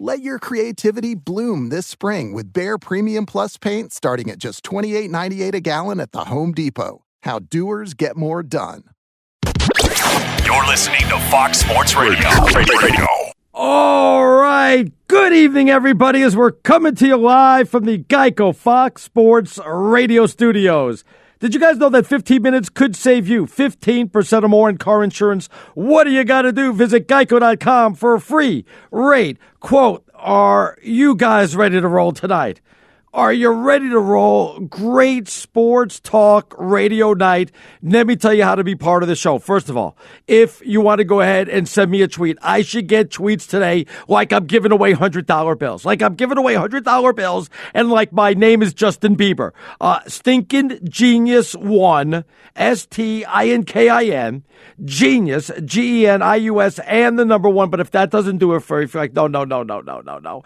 Let your creativity bloom this spring with Behr Premium Plus paint starting at just $28.98 a gallon at the Home Depot. How doers get more done. You're listening to Fox Sports Radio. Radio. All right. Good evening, everybody, as we're coming to you live from the Geico Fox Sports Radio studios. Did you guys know that 15 minutes could save you 15% or more in car insurance? What do you got to do? Visit geico.com for a free rate quote. Are you guys ready to roll tonight? Are you ready to roll? Great sports talk radio night. Let me tell you how to be part of the show. First of all, if you want to go ahead and send me a tweet, I should get tweets today like I'm giving away $100 bills. Like I'm giving away $100 bills and like my name is Justin Bieber. Uh, Stinking Genius One, S T I N K I N, Genius, G E N I U S, and the number one. But if that doesn't do it for you, if you're like, no, no, no, no, no, no, no,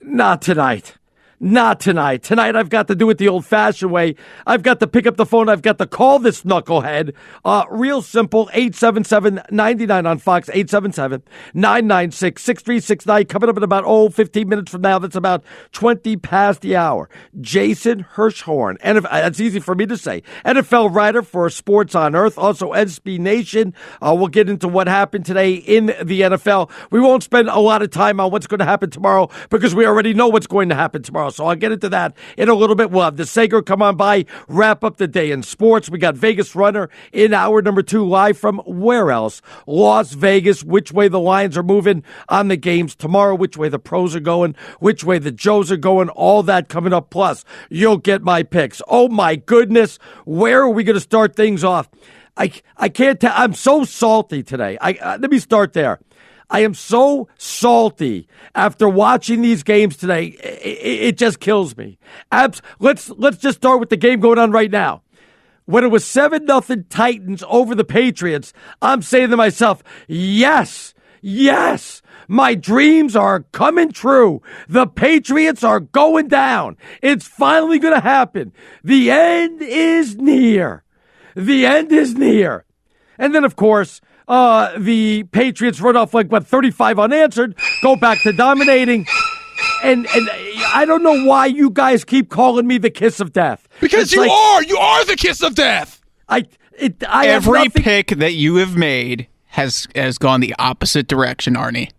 not tonight. Not tonight. Tonight I've got to do it the old fashioned way. I've got to pick up the phone. I've got to call this knucklehead. Uh, real simple 877 99 on Fox, 877 996 6369. Coming up in about, oh, 15 minutes from now. That's about 20 past the hour. Jason Hirschhorn. And if, that's easy for me to say. NFL writer for Sports on Earth, also SB Nation. Uh, we'll get into what happened today in the NFL. We won't spend a lot of time on what's going to happen tomorrow because we already know what's going to happen tomorrow. So I'll get into that in a little bit. We'll have the Sager come on by, wrap up the day in sports. We got Vegas Runner in hour number two, live from where else? Las Vegas. Which way the lines are moving on the games tomorrow, which way the pros are going, which way the Joes are going, all that coming up. Plus, you'll get my picks. Oh my goodness. Where are we going to start things off? I, I can't tell. I'm so salty today. I, uh, let me start there. I am so salty after watching these games today. It, it just kills me. Abs- let's let's just start with the game going on right now. When it was seven nothing Titans over the Patriots, I'm saying to myself, "Yes, yes." My dreams are coming true. The Patriots are going down. It's finally going to happen. The end is near. The end is near. And then, of course, uh, the Patriots run off like what 35 unanswered, go back to dominating, and and I don't know why you guys keep calling me the kiss of death. Because It's you like, are. You are the kiss of death. I it I Every nothing- pick that you have made has has gone the opposite direction, Arnie.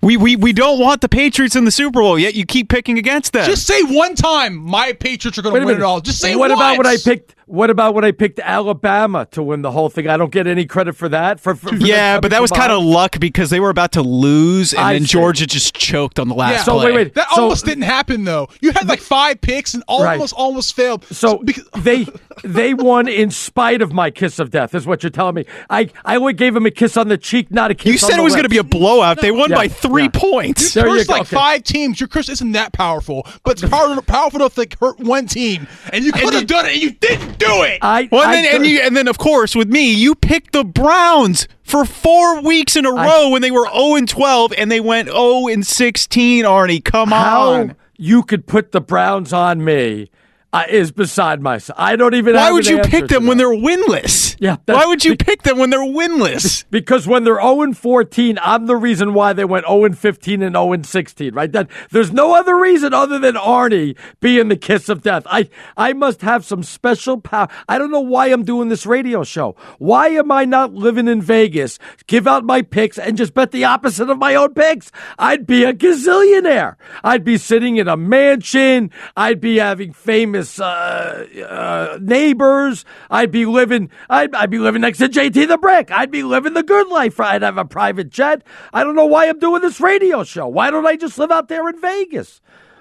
We, we we don't want the Patriots in the Super Bowl, yet you keep picking against them. Just say one time my Patriots are going to win minute. it all. Just say what once. about when I picked? What about when I picked Alabama to win the whole thing? I don't get any credit for that. For, for, for yeah, but that was kind of luck because they were about to lose, and I then see. Georgia just choked on the last Yeah. So, play. wait, wait. That So- almost didn't happen though. You had like five picks and almost almost failed. So because they they won in spite of my kiss of death, is what you're telling me. I I only gave him a kiss on the cheek, not a kiss. You on said the it was going to be a blowout. They won Yeah, by three yeah. points. There you cursed go. like Okay. five teams. Your curse isn't that powerful, but it's power, powerful enough to hurt one team. And you could have done it, and you didn't do it. I, Well, I and then, and, you, and then, of course, with me, you picked the Browns for four weeks in a I- row when they were 0 and 12, and they went 0 and 16. Arnie, come how on. you could put the Browns on me uh, is beside myself. I don't even. Why have would you pick them when they're winless? Yeah, Why would you pick them when they're winless? Because when they're 0 and 14, I'm the reason why they went 0 and 15 and 0 and 16, right? That there's no other reason other than Arnie being the kiss of death. I I must have some special power. I don't know why I'm doing this radio show. Why am I not living in Vegas, give out my picks and just bet the opposite of my own picks? I'd be a gazillionaire. I'd be sitting in a mansion. I'd be having famous uh, uh, neighbors. I'd be living. I'd, I'd be living next to JT the Brick. I'd be living the good life. I'd have a private jet. I don't know why I'm doing this radio show. Why don't I just live out there in Vegas?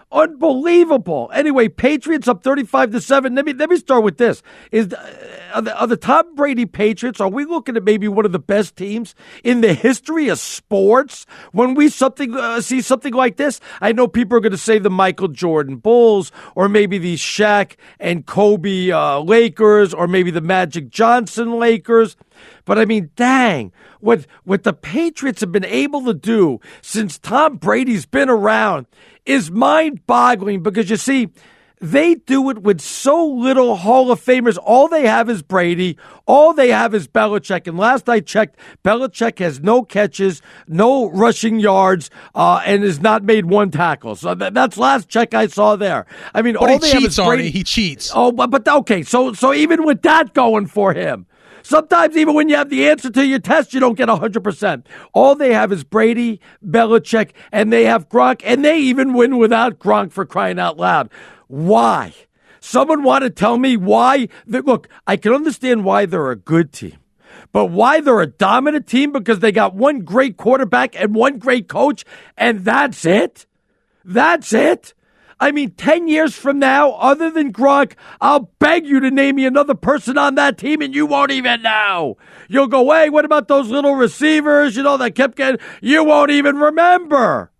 Unbelievable. Anyway, Patriots up 35 to 7. Let me let me start with this. Is are, the, are the Tom Brady Patriots are we looking at maybe one of the best teams in the history of sports when we something uh, see something like this? I know people are going to say the Michael Jordan Bulls or maybe the Shaq and Kobe uh, Lakers or maybe the Magic Johnson Lakers. But I mean, dang, what what the Patriots have been able to do since Tom Brady's been around is mind-boggling because you see, they do it with so little Hall of Famers. All they have is Brady. All they have is Belichick. And last I checked, Belichick has no catches, no rushing yards, uh, and has not made one tackle. So that, that's last check I saw there. I mean, but all he they have cheats, is Brady. Arnie. He cheats. Oh, but, but okay. So so even with that going for him, sometimes even when you have the answer to your test, you don't get hundred percent. All they have is Brady, Belichick, and they have Gronk, and they even win without Gronk for crying out loud. Why? Someone want to tell me why? That, look, I can understand why they're a good team. But why they're a dominant team? Because they got one great quarterback and one great coach, and that's it? That's it? I mean, 10 years from now, other than Gronk, I'll beg you to name me another person on that team and you won't even know. You'll go, hey, what about those little receivers, you know, that kept getting, you won't even remember.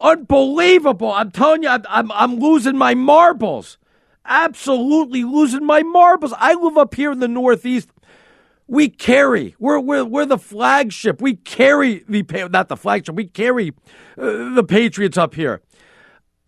Unbelievable. I'm telling you, I'm, I'm, I'm losing my marbles. Absolutely losing my marbles. I live up here in the Northeast. We carry. We're we're we're the flagship. We carry the not the flagship. We carry uh, the Patriots up here.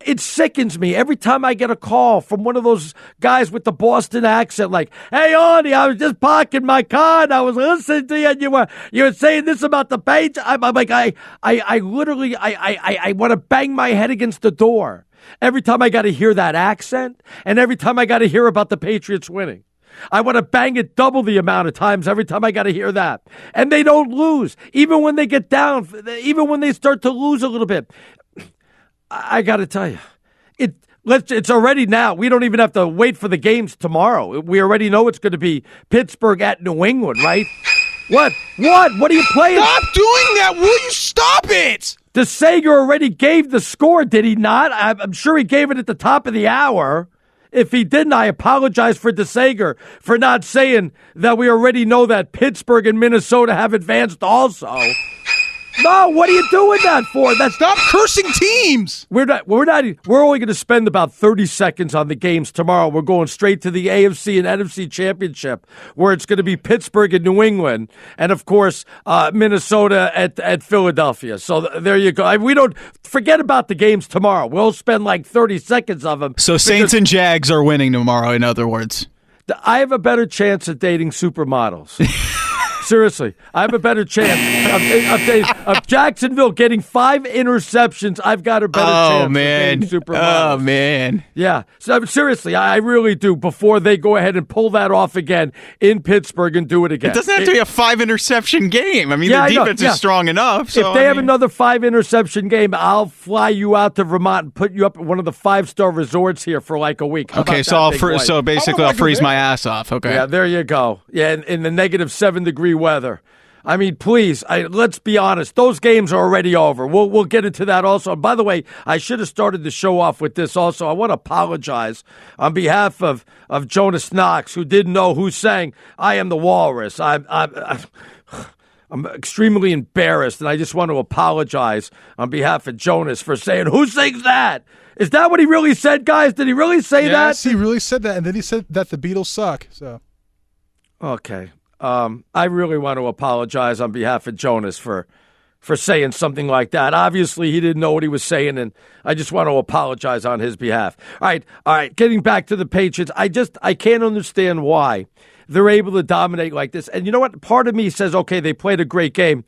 It sickens me every time I get a call from one of those guys with the Boston accent, like, "Hey, Arnie, I was just parking my car and I was listening to you, and you were you were saying this about the page." I'm, I'm like, I, I, I literally, I, I, I want to bang my head against the door every time I got to hear that accent, and every time I got to hear about the Patriots winning. I want to bang it double the amount of times every time I got to hear that. And they don't lose, even when they get down, even when they start to lose a little bit. I, got to tell you, it. Let's, it's already now. We don't even have to wait for the games tomorrow. We already know it's going to be Pittsburgh at New England, right? What? What? What are you playing? Stop doing that! Will you stop it? DeSager already gave the score, did he not? I'm I'm sure he gave it at the top of the hour. If he didn't, I apologize for DeSager for not saying that we already know that Pittsburgh and Minnesota have advanced also. No, what are you doing that for? That's Stop cursing teams. we're not. We're not. We're only going to spend about thirty seconds on the games tomorrow. We're going straight to the AFC and NFC championship, where it's going to be Pittsburgh and New England, and of course uh, Minnesota at at Philadelphia. So th- there you go. I, we don't forget about the games tomorrow. We'll spend like thirty seconds of them. So Saints and Jags are winning tomorrow. In other words, I have a better chance at dating supermodels. Seriously, I have a better chance of, of, of Jacksonville getting five interceptions. I've got a better oh, chance. Oh of man. being Super oh man. Yeah. So seriously, I I really do. Before they go ahead and pull that off again in Pittsburgh and do it again. It doesn't have to be a five interception game. I mean, Yeah, the defense yeah. is strong enough. So, if they I have mean- another five interception game, I'll fly you out to Vermont and put you up at one of the five star resorts here for like a week. How Okay, so I'll fr- so basically I'll freeze my ass off. Okay. Yeah, there you go. Yeah, in, in the negative seven degree weather. I mean, please, I, let's be honest. Those games are already over. We'll we'll get into that also. And by the way, I should have started the show off with this also. I want to apologize on behalf of, of Jonas Knox, who didn't know who sang "I Am the Walrus." I'm I'm. I'm I'm extremely embarrassed, and I just want to apologize on behalf of Jonas for saying, "Who sings that? Is that what he really said, guys? Did he really say Yes, that? Yes, he really said that, and then he said that the Beatles suck. So Okay. Um, I really want to apologize on behalf of Jonas for for saying something like that. Obviously, he didn't know what he was saying, and I just want to apologize on his behalf. All right, all right. Getting back to the Patriots, I just I can't understand why they're able to dominate like this. And you know what? Part of me says, okay, they played a great game.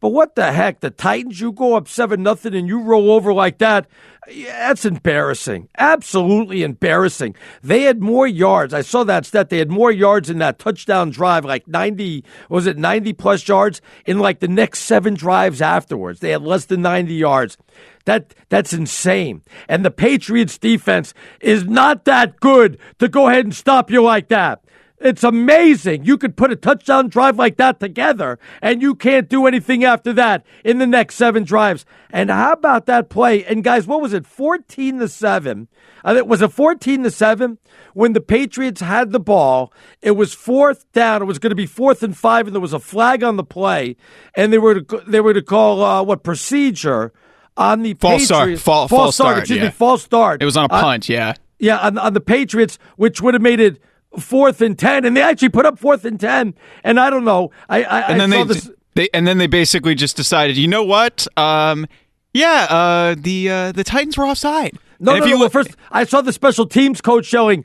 But what the heck? The Titans, you go up seven nothing and you roll over like that. That's embarrassing. Absolutely embarrassing. They had more yards. I saw that stat. They had more yards in that touchdown drive, like ninety. Was it ninety plus yards in like the next seven drives afterwards? They had less than ninety yards. That that's insane. And the Patriots defense is not that good to go ahead and stop you like that. It's amazing. You could put a touchdown drive like that together, and you can't do anything after that in the next seven drives. And how about that play? And guys, what was it? Fourteen to seven. I think was it fourteen to seven when the Patriots had the ball. It was fourth down. It was going to be fourth and five, and there was a flag on the play, and they were to, they were to call uh, what procedure on the False start. Patriots. Fall- false start, Excuse yeah. me. False start. It was on a Uh, yeah. yeah, on, on the Patriots, which would have made it fourth and ten, and they actually put up fourth and ten. And I don't know. I, I and then I saw they, this. they and then they basically just decided, you know what? Um, yeah, uh, the uh, the Titans were offside. No, And no, if no. you well, look- first, I saw the special teams coach showing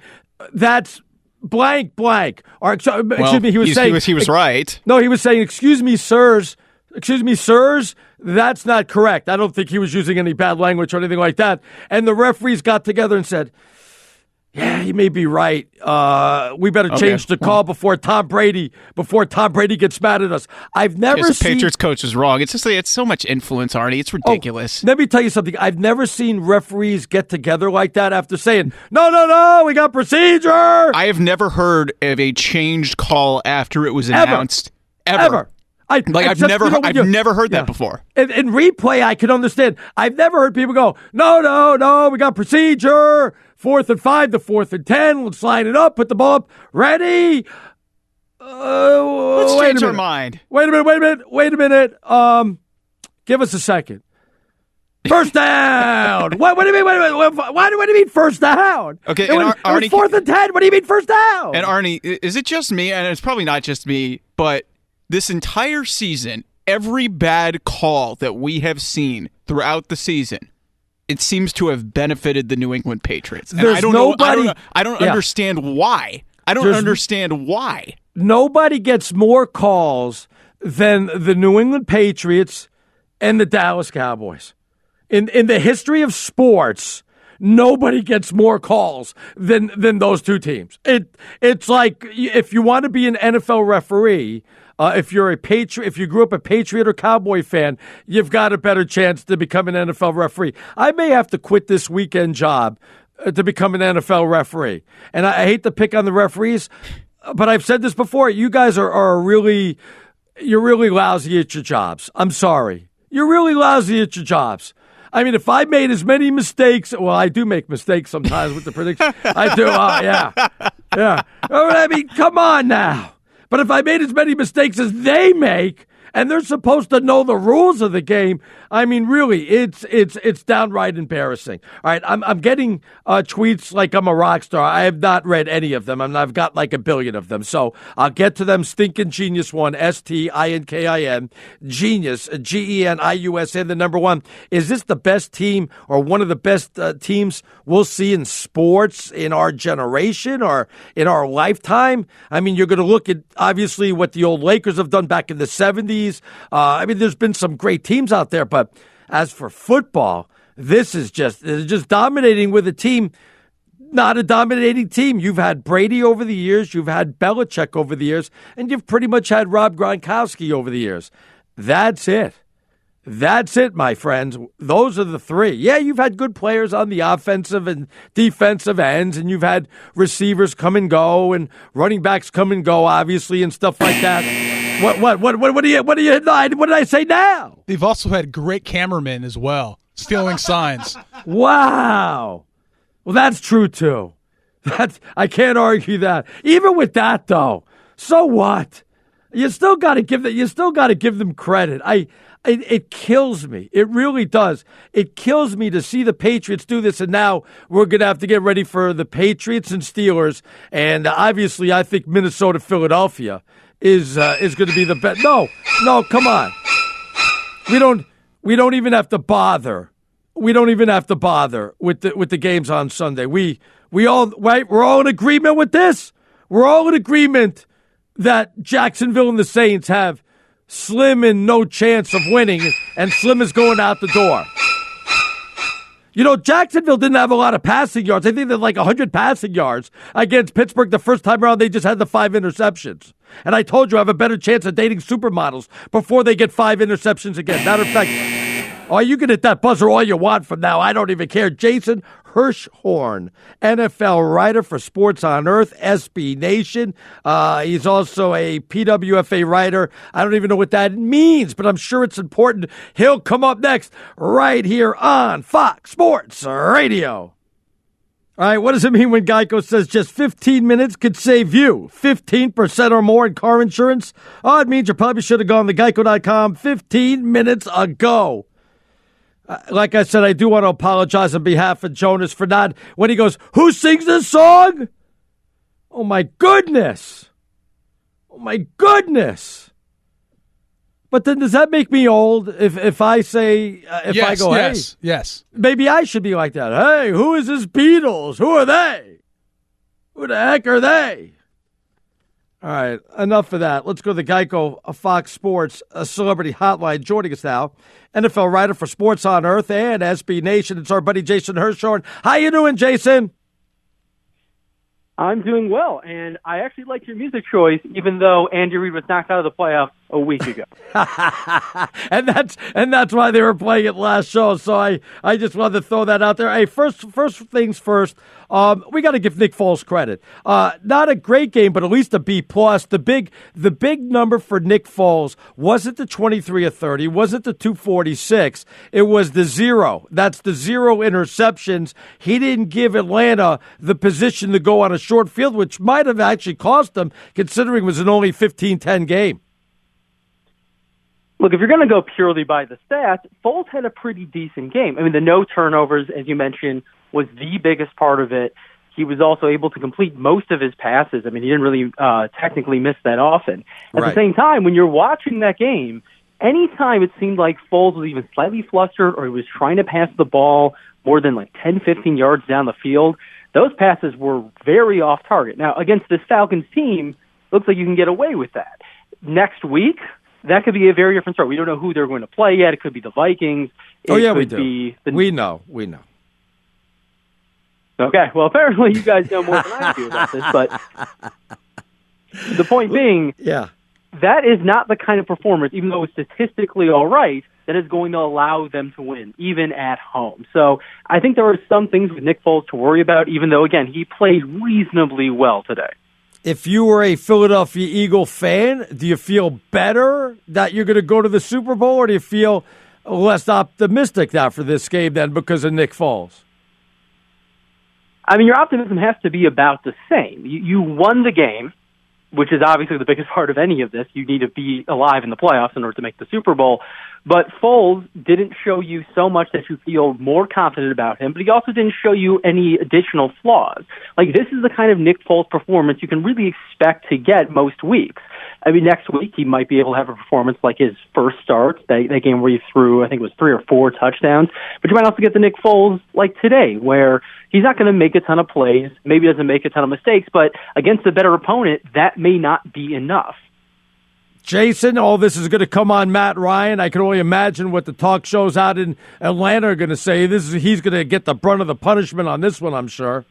"That's blank, blank." Or excuse well, me, he was saying he was, he was right. No, he was saying, "Excuse me, sirs." Excuse me, sirs. That's not correct. I don't think he was using any bad language or anything like that. And the referees got together and said, "Yeah, you may be right. Uh, we better Okay, change the call before Tom Brady before Tom Brady gets mad at us." I've never Yes, seen Patriots coach was wrong. It's just it's so much influence, Arnie. It's Oh, ridiculous. let me tell you something. I've never seen referees get together like that after saying, "No, no, no, we got procedure." I have never heard of a changed call after it was announced. Ever. Ever. I, Like I've never, you know, heard, I've never heard Yeah. that before. In, in replay, I can understand. I've never heard people go, no, no, no, we got procedure. Fourth and five the fourth and ten. Let's line it up, put the ball up. Ready? Uh, Let's change our mind. Wait a minute, wait a minute, wait a minute. Um, give us a second. First down. what, what do you mean? Wait a minute. Why, do what do you mean first down? Okay, it and was, Ar- it was Arnie- fourth and ten. What do you mean first down? And Arnie, is it just me? And it's probably not just me, but this entire season, every bad call that we have seen throughout the season, it seems to have benefited the New England Patriots. And There's I don't know. I nobody- don't, I don't Yeah. understand why. I don't There's- understand why. nobody gets more calls than the New England Patriots and the Dallas Cowboys. In in the history of sports, nobody gets more calls than than those two teams. It it's like if you want to be an NFL referee, uh, if you're a patriot, if you grew up a Patriot or Cowboy fan, you've got a better chance to become an NFL referee. I may have to quit this weekend job uh, to become an NFL referee, and I, I hate to pick on the referees, but I've said this before. You guys are, are really, you're really lousy at your jobs. I'm sorry. You're really lousy at your jobs. I mean, if I made as many mistakes, well, I do make mistakes sometimes with the prediction. I do. Uh, yeah. Yeah. Oh, I mean, come on now. But if I made as many mistakes as they make, and they're supposed to know the rules of the game, I mean, really, it's it's it's downright embarrassing. All right, I'm I'm getting uh, tweets like I'm a rock star. I have not read any of them, and I've got like a billion of them. So I'll get to them. Stinking genius one, S T I N K I N, genius, G E N I U S N. The number one. Is this the best team or one of the best uh, teams we'll see in sports in our generation or in our lifetime? I mean, you're going to look at obviously what the old Lakers have done back in the '70s. Uh, I mean, there's been some great teams out there, but as for football, this is just is just dominating with a team not a dominating team. You've had Brady over the years, you've had Belichick over the years, and you've pretty much had Rob Gronkowski over the years. That's it. That's it, my friends. Those are the three. Yeah, you've had good players on the offensive and defensive ends, and you've had receivers come and go, and running backs come and go, obviously, and stuff like that. What what what what what do you what do you what did I say now? They've also had great cameramen as well, stealing signs. Wow. Well, that's true too. That's I can't argue that. Even with that though, so what? You still got to give that. You still got to give them credit. I. It, it kills me. It really does. It kills me to see the Patriots do this, and now we're going to have to get ready for the Patriots and Steelers, and obviously, I think Minnesota, Philadelphia is uh, is going to be the best. No, no, come on. We don't we don't even have to bother. We don't even have to bother with the with the games on Sunday. We we all right. We're all in agreement with this. We're all in agreement that Jacksonville and the Saints have slim and no chance of winning, and Slim is going out the door. You know, Jacksonville didn't have a lot of passing yards. I think they're like 100 passing yards against Pittsburgh the first time around. They just had the five interceptions. And I told you I have a better chance of dating supermodels before they get five interceptions again. Matter of fact, oh, you can hit that buzzer all you want from now. I don't even care. Jason Hirschhorn, NFL writer for Sports on Earth, SB Nation. Uh, he's also a PWFA writer. I don't even know what that means, but I'm sure it's important. He'll come up next right here on Fox Sports Radio. All right, what does it mean when Geico says just 15 minutes could save you 15% or more in car insurance? Oh, it means you probably should have gone to geico.com 15 minutes ago. Uh, like I said, I do want to apologize on behalf of Jonas for not, when he goes, Who sings this song? Oh my goodness. Oh my goodness. But then does that make me old if, if I say, uh, if yes, I go, hey, yes, yes. maybe I should be like that. Hey, who is this Beatles? Who are they? Who the heck are they? All right, enough of that. Let's go to the Geico Fox Sports Celebrity Hotline. Joining us now, NFL writer for Sports on Earth and SB Nation. It's our buddy Jason Hirschhorn. How you doing, Jason? I'm doing well, and I actually like your music choice, even though Andy Reid was knocked out of the playoffs a week ago. and that's and that's why they were playing it last show. So I, I just wanted to throw that out there. Hey, first first things first. Um, we got to give Nick Foles credit. Uh, not a great game, but at least a B plus. The big the big number for Nick Foles wasn't the twenty three or thirty, wasn't the two forty six. It was the zero. That's the zero interceptions. He didn't give Atlanta the position to go on a short field, which might have actually cost them, considering it was an only 15-10 game. Look, if you're going to go purely by the stats, Foles had a pretty decent game. I mean, the no turnovers, as you mentioned, was the biggest part of it. He was also able to complete most of his passes. I mean, he didn't really uh, technically miss that often. At Right. the same time, when you're watching that game, anytime it seemed like Foles was even slightly flustered or he was trying to pass the ball more than like 10, 15 yards down the field, those passes were very off target. Now, against this Falcons team, looks like you can get away with that. Next week, that could be a very different story. We don't know who they're going to play yet. It could be the Vikings. It Oh yeah, we do. Be the, We know, we know. Okay, well, apparently you guys know more than I do about this, but the point being, Yeah. that is not the kind of performance, even though it's statistically all right, that is going to allow them to win, even at home. So I think there are some things with Nick Foles to worry about, even though, again, he played reasonably well today. If you were a Philadelphia Eagle fan, do you feel better that you're going to go to the Super Bowl, or do you feel less optimistic now for this game then because of Nick Foles? I mean, your optimism has to be about the same. You, you won the game, which is obviously the biggest part of any of this. You need to be alive in the playoffs in order to make the Super Bowl. But Foles didn't show you so much that you feel more confident about him, but he also didn't show you any additional flaws. Like this is the kind of Nick Foles performance you can really expect to get most weeks. I mean, next week he might be able to have a performance like his first start, that, that game where he threw, I think it was three or four touchdowns. But you might also get the Nick Foles like today, where he's not going to make a ton of plays, maybe doesn't make a ton of mistakes, but against a better opponent, that may not be enough. Jason, all this is going to come on Matt Ryan. I can only imagine what the talk shows out in Atlanta are going to say. This is he's going to get the brunt of the punishment on this one, I'm sure.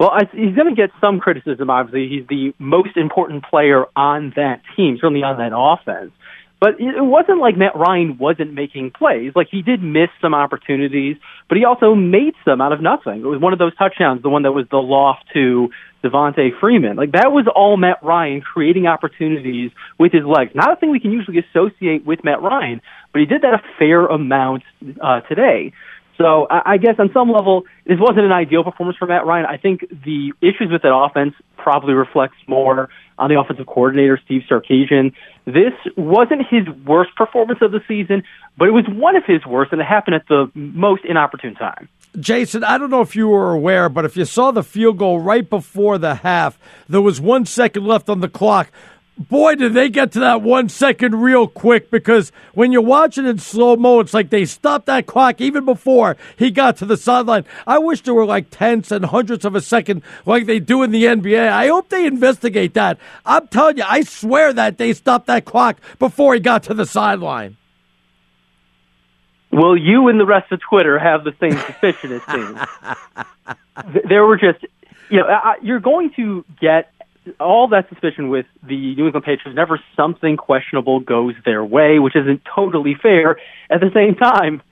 Well, I, he's going to get some criticism. Obviously, he's the most important player on that team, certainly on that offense. But it wasn't like Matt Ryan wasn't making plays. Like he did miss some opportunities, but he also made some out of nothing. It was one of those touchdowns, the one that was the loft to Devonta Freeman. Like that was all Matt Ryan creating opportunities with his legs. Not a thing we can usually associate with Matt Ryan, but he did that a fair amount uh, today. So I, I guess on some level, this wasn't an ideal performance for Matt Ryan. I think the issues with that offense probably reflects more on the offensive coordinator, Steve Sarkisian. This wasn't his worst performance of the season, but it was one of his worst, and it happened at the most inopportune time. Jason, I don't know if you were aware, but if you saw the field goal right before the half, there was one second left on the clock boy, did they get to that one second real quick because when you're watching in slow mo, it's like they stopped that clock even before he got to the sideline. I wish there were like tenths and hundredths of a second like they do in the NBA. I hope they investigate that. I'm telling you, I swear that they stopped that clock before he got to the sideline. Well, you and the rest of Twitter have the same suspicion, it seems. there were just, you know, you're going to get all that suspicion with the New England Patriots whenever something questionable goes their way, which isn't totally fair. At the same time,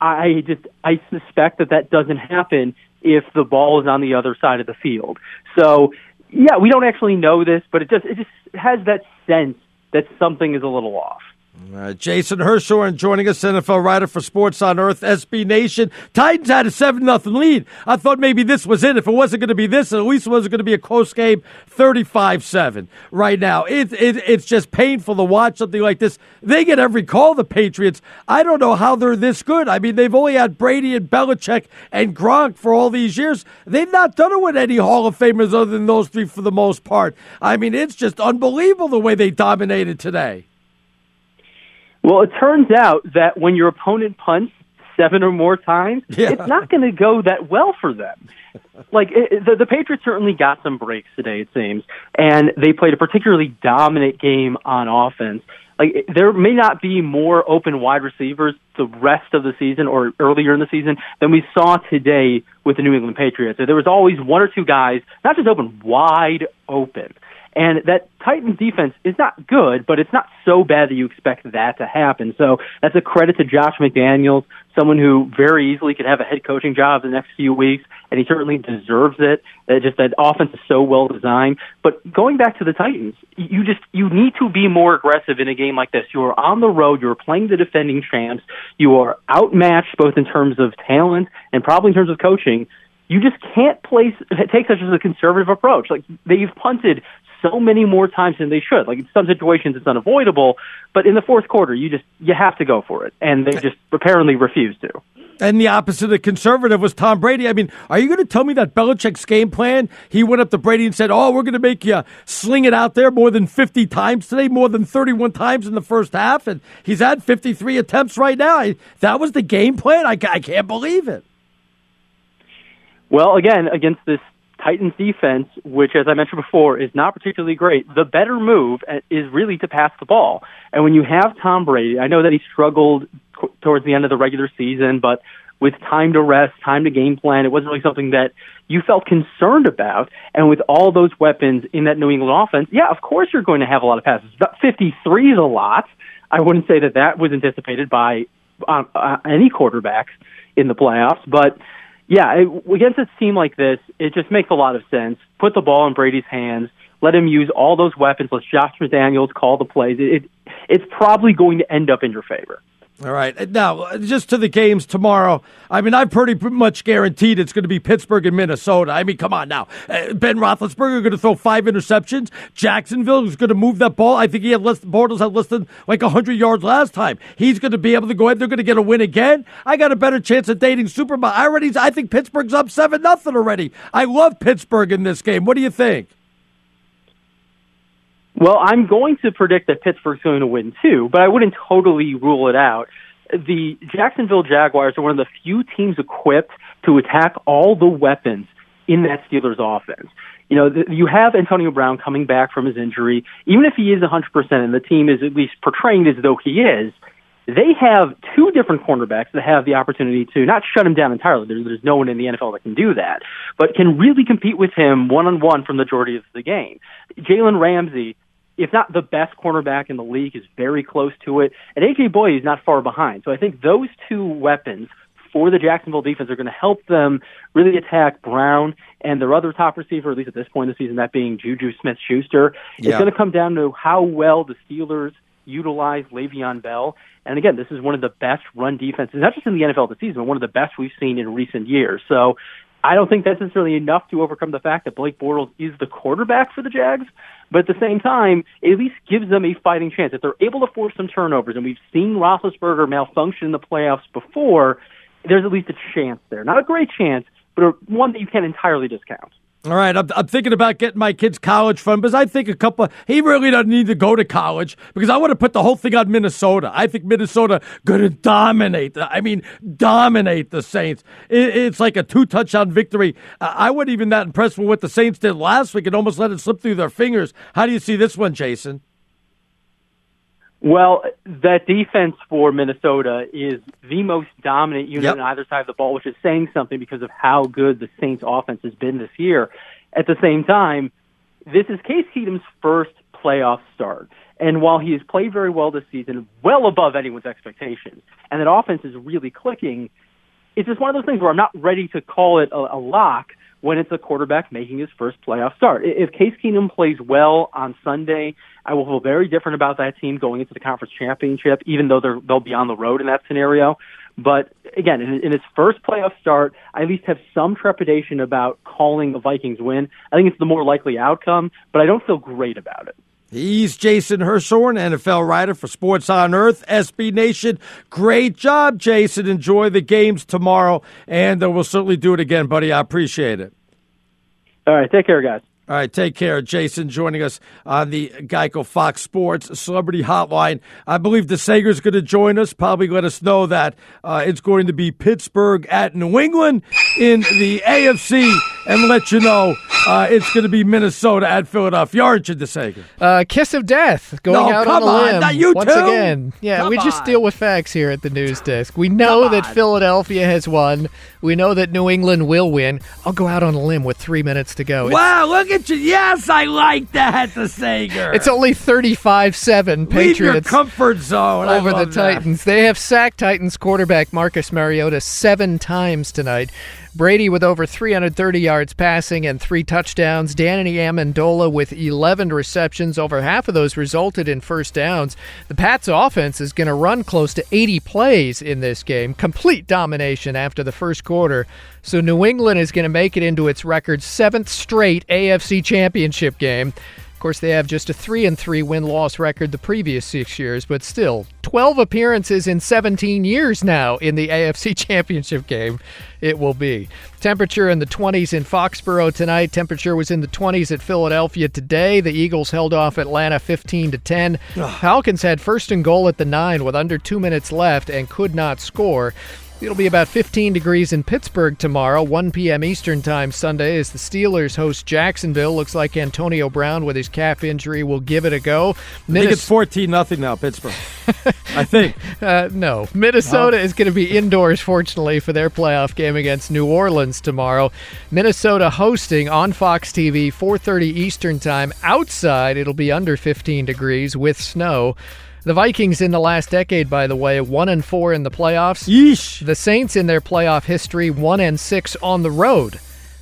I just I suspect that that doesn't happen if the ball is on the other side of the field. So yeah, we don't actually know this, but it just it just has that sense that something is a little off. Uh, Jason Hirschhorn joining us, NFL writer for Sports on Earth, SB Nation. Titans had a 7 0 lead. I thought maybe this was it. If it wasn't going to be this, at least it was going to be a close game, 35 7. Right now, it, it, it's just painful to watch something like this. They get every call, the Patriots. I don't know how they're this good. I mean, they've only had Brady and Belichick and Gronk for all these years. They've not done it with any Hall of Famers other than those three for the most part. I mean, it's just unbelievable the way they dominated today. Well, it turns out that when your opponent punts seven or more times, yeah. it's not going to go that well for them. like it, the, the Patriots certainly got some breaks today, it seems, and they played a particularly dominant game on offense. Like there may not be more open wide receivers the rest of the season or earlier in the season than we saw today with the New England Patriots. So there was always one or two guys, not just open, wide open. And that Titans defense is not good, but it's not so bad that you expect that to happen. So that's a credit to Josh McDaniels, someone who very easily could have a head coaching job the next few weeks, and he certainly deserves it. That just that offense is so well designed. But going back to the Titans, you just you need to be more aggressive in a game like this. You are on the road, you are playing the defending champs, you are outmatched both in terms of talent and probably in terms of coaching you just can't place take such as a conservative approach. Like they've punted so many more times than they should. Like in some situations, it's unavoidable, but in the fourth quarter, you just you have to go for it, and they just apparently refuse to. And the opposite of conservative was Tom Brady. I mean, are you going to tell me that Belichick's game plan? He went up to Brady and said, "Oh, we're going to make you sling it out there more than fifty times today, more than thirty-one times in the first half, and he's had fifty-three attempts right now." I, that was the game plan. I, I can't believe it. Well, again, against this Titans defense, which, as I mentioned before, is not particularly great, the better move is really to pass the ball. And when you have Tom Brady, I know that he struggled towards the end of the regular season, but with time to rest, time to game plan, it wasn't really something that you felt concerned about. And with all those weapons in that New England offense, yeah, of course you're going to have a lot of passes. But 53 is a lot. I wouldn't say that that was anticipated by uh, uh, any quarterbacks in the playoffs, but yeah, it, against a team like this, it just makes a lot of sense. Put the ball in Brady's hands. Let him use all those weapons. Let Josh McDaniels call the plays. It, it, it's probably going to end up in your favor. All right. Now, just to the games tomorrow. I mean, I've pretty much guaranteed it's going to be Pittsburgh and Minnesota. I mean, come on now. Uh, ben Roethlisberger going to throw five interceptions. Jacksonville is going to move that ball. I think he had less. Bortles had less than like 100 yards last time. He's going to be able to go ahead. They're going to get a win again. I got a better chance of dating Super Bowl. I already. I think Pittsburgh's up seven nothing already. I love Pittsburgh in this game. What do you think? Well, I'm going to predict that Pittsburgh's going to win too, but I wouldn't totally rule it out. The Jacksonville Jaguars are one of the few teams equipped to attack all the weapons in that Steelers offense. You know, you have Antonio Brown coming back from his injury. Even if he is 100% and the team is at least portraying as though he is, they have two different cornerbacks that have the opportunity to not shut him down entirely. There's, there's no one in the NFL that can do that, but can really compete with him one on one from the majority of the game. Jalen Ramsey if not the best cornerback in the league, is very close to it. And AJ Bouye is not far behind. So I think those two weapons for the Jacksonville defense are going to help them really attack Brown and their other top receiver, at least at this point in the season, that being Juju Smith Schuster. Yeah. It's going to come down to how well the Steelers utilize Le'Veon Bell. And again, this is one of the best run defenses, not just in the NFL this season, but one of the best we've seen in recent years. So I don't think that's necessarily enough to overcome the fact that Blake Bortles is the quarterback for the Jags, but at the same time, it at least gives them a fighting chance. If they're able to force some turnovers, and we've seen Roethlisberger malfunction in the playoffs before, there's at least a chance there. Not a great chance, but one that you can't entirely discount. All right, I'm, I'm, thinking about getting my kids college fund because I think a couple. He really doesn't need to go to college because I want to put the whole thing on Minnesota. I think Minnesota going to dominate. The, I mean, dominate the Saints. It, it's like a two touchdown victory. I wasn't even that impressed with what the Saints did last week and almost let it slip through their fingers. How do you see this one, Jason? Well, that defense for Minnesota is the most dominant unit yep. on either side of the ball, which is saying something because of how good the Saints offense has been this year. At the same time, this is Case Keenum's first playoff start. And while he has played very well this season, well above anyone's expectations, and that offense is really clicking, it's just one of those things where I'm not ready to call it a, a lock when it's a quarterback making his first playoff start. If Case Keenum plays well on Sunday, I will feel very different about that team going into the conference championship, even though they're, they'll be on the road in that scenario. But again, in, in his first playoff start, I at least have some trepidation about calling a Vikings win. I think it's the more likely outcome, but I don't feel great about it. He's Jason Hirschhorn, NFL writer for Sports on Earth, SB Nation. Great job, Jason. Enjoy the games tomorrow, and uh, we'll certainly do it again, buddy. I appreciate it. All right. Take care, guys. All right, take care. Jason joining us on the Geico Fox Sports Celebrity Hotline. I believe the Sager's going to join us, probably let us know that uh, it's going to be Pittsburgh at New England in the AFC and let you know uh, it's going to be Minnesota at Philadelphia. Aren't you, DeSager? Uh, kiss of death going no, out on a limb. Not you once too. again. Yeah, come we just on. deal with facts here at the news desk. We know that Philadelphia has won. We know that New England will win. I'll go out on a limb with three minutes to go. Wow, look at you. Yes, I like that, the DeSager. It's only 35-7 Patriots. Leave your comfort zone over the that. Titans. They have sacked Titans quarterback Marcus Mariota seven times tonight. Brady with over 330 yards passing and three touchdowns. Danny Amendola with 11 receptions. Over half of those resulted in first downs. The Pats offense is going to run close to 80 plays in this game. Complete domination after the first quarter. So New England is going to make it into its record seventh straight AFC championship game course, they have just a 3 and 3 win loss record the previous 6 years, but still 12 appearances in 17 years now in the AFC Championship game. It will be. Temperature in the 20s in Foxborough tonight. Temperature was in the 20s at Philadelphia today. The Eagles held off Atlanta 15 to 10. Falcons had first and goal at the 9 with under 2 minutes left and could not score. It'll be about 15 degrees in Pittsburgh tomorrow, 1 p.m. Eastern Time Sunday, as the Steelers host Jacksonville. Looks like Antonio Brown with his calf injury will give it a go. I think it's 14 nothing now, Pittsburgh. I think. Uh, no. Minnesota oh. is going to be indoors, fortunately, for their playoff game against New Orleans tomorrow. Minnesota hosting on Fox TV, 4.30 Eastern Time. Outside, it'll be under 15 degrees with snow. The Vikings in the last decade, by the way, one and four in the playoffs. Yeesh. The Saints in their playoff history, one and six on the road.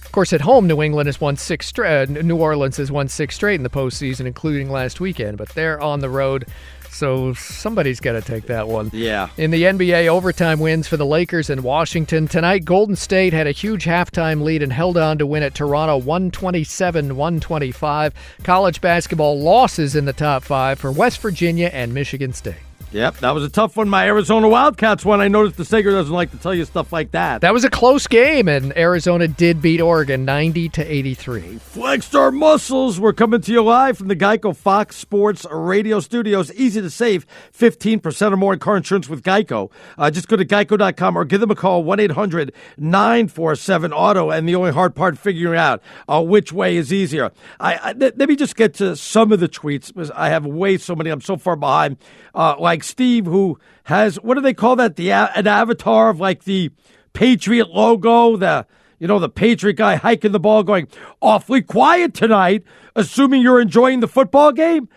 Of course, at home, New England has won six straight. New Orleans has won six straight in the postseason, including last weekend. But they're on the road so somebody's got to take that one. Yeah. In the NBA, overtime wins for the Lakers in Washington. Tonight, Golden State had a huge halftime lead and held on to win at Toronto 127 125. College basketball losses in the top five for West Virginia and Michigan State. Yep, that was a tough one. My Arizona Wildcats one. I noticed the Sager doesn't like to tell you stuff like that. That was a close game, and Arizona did beat Oregon 90 to 83. Flexed our muscles. We're coming to you live from the Geico Fox Sports Radio Studios. Easy to save 15% or more in car insurance with Geico. Uh, just go to geico.com or give them a call 1 800 947 Auto. And the only hard part figuring out uh, which way is easier. I, I, let me just get to some of the tweets because I have way so many. I'm so far behind. Uh, like Steve, who has what do they call that? The an avatar of like the Patriot logo, the you know the Patriot guy hiking the ball, going awfully quiet tonight, assuming you're enjoying the football game.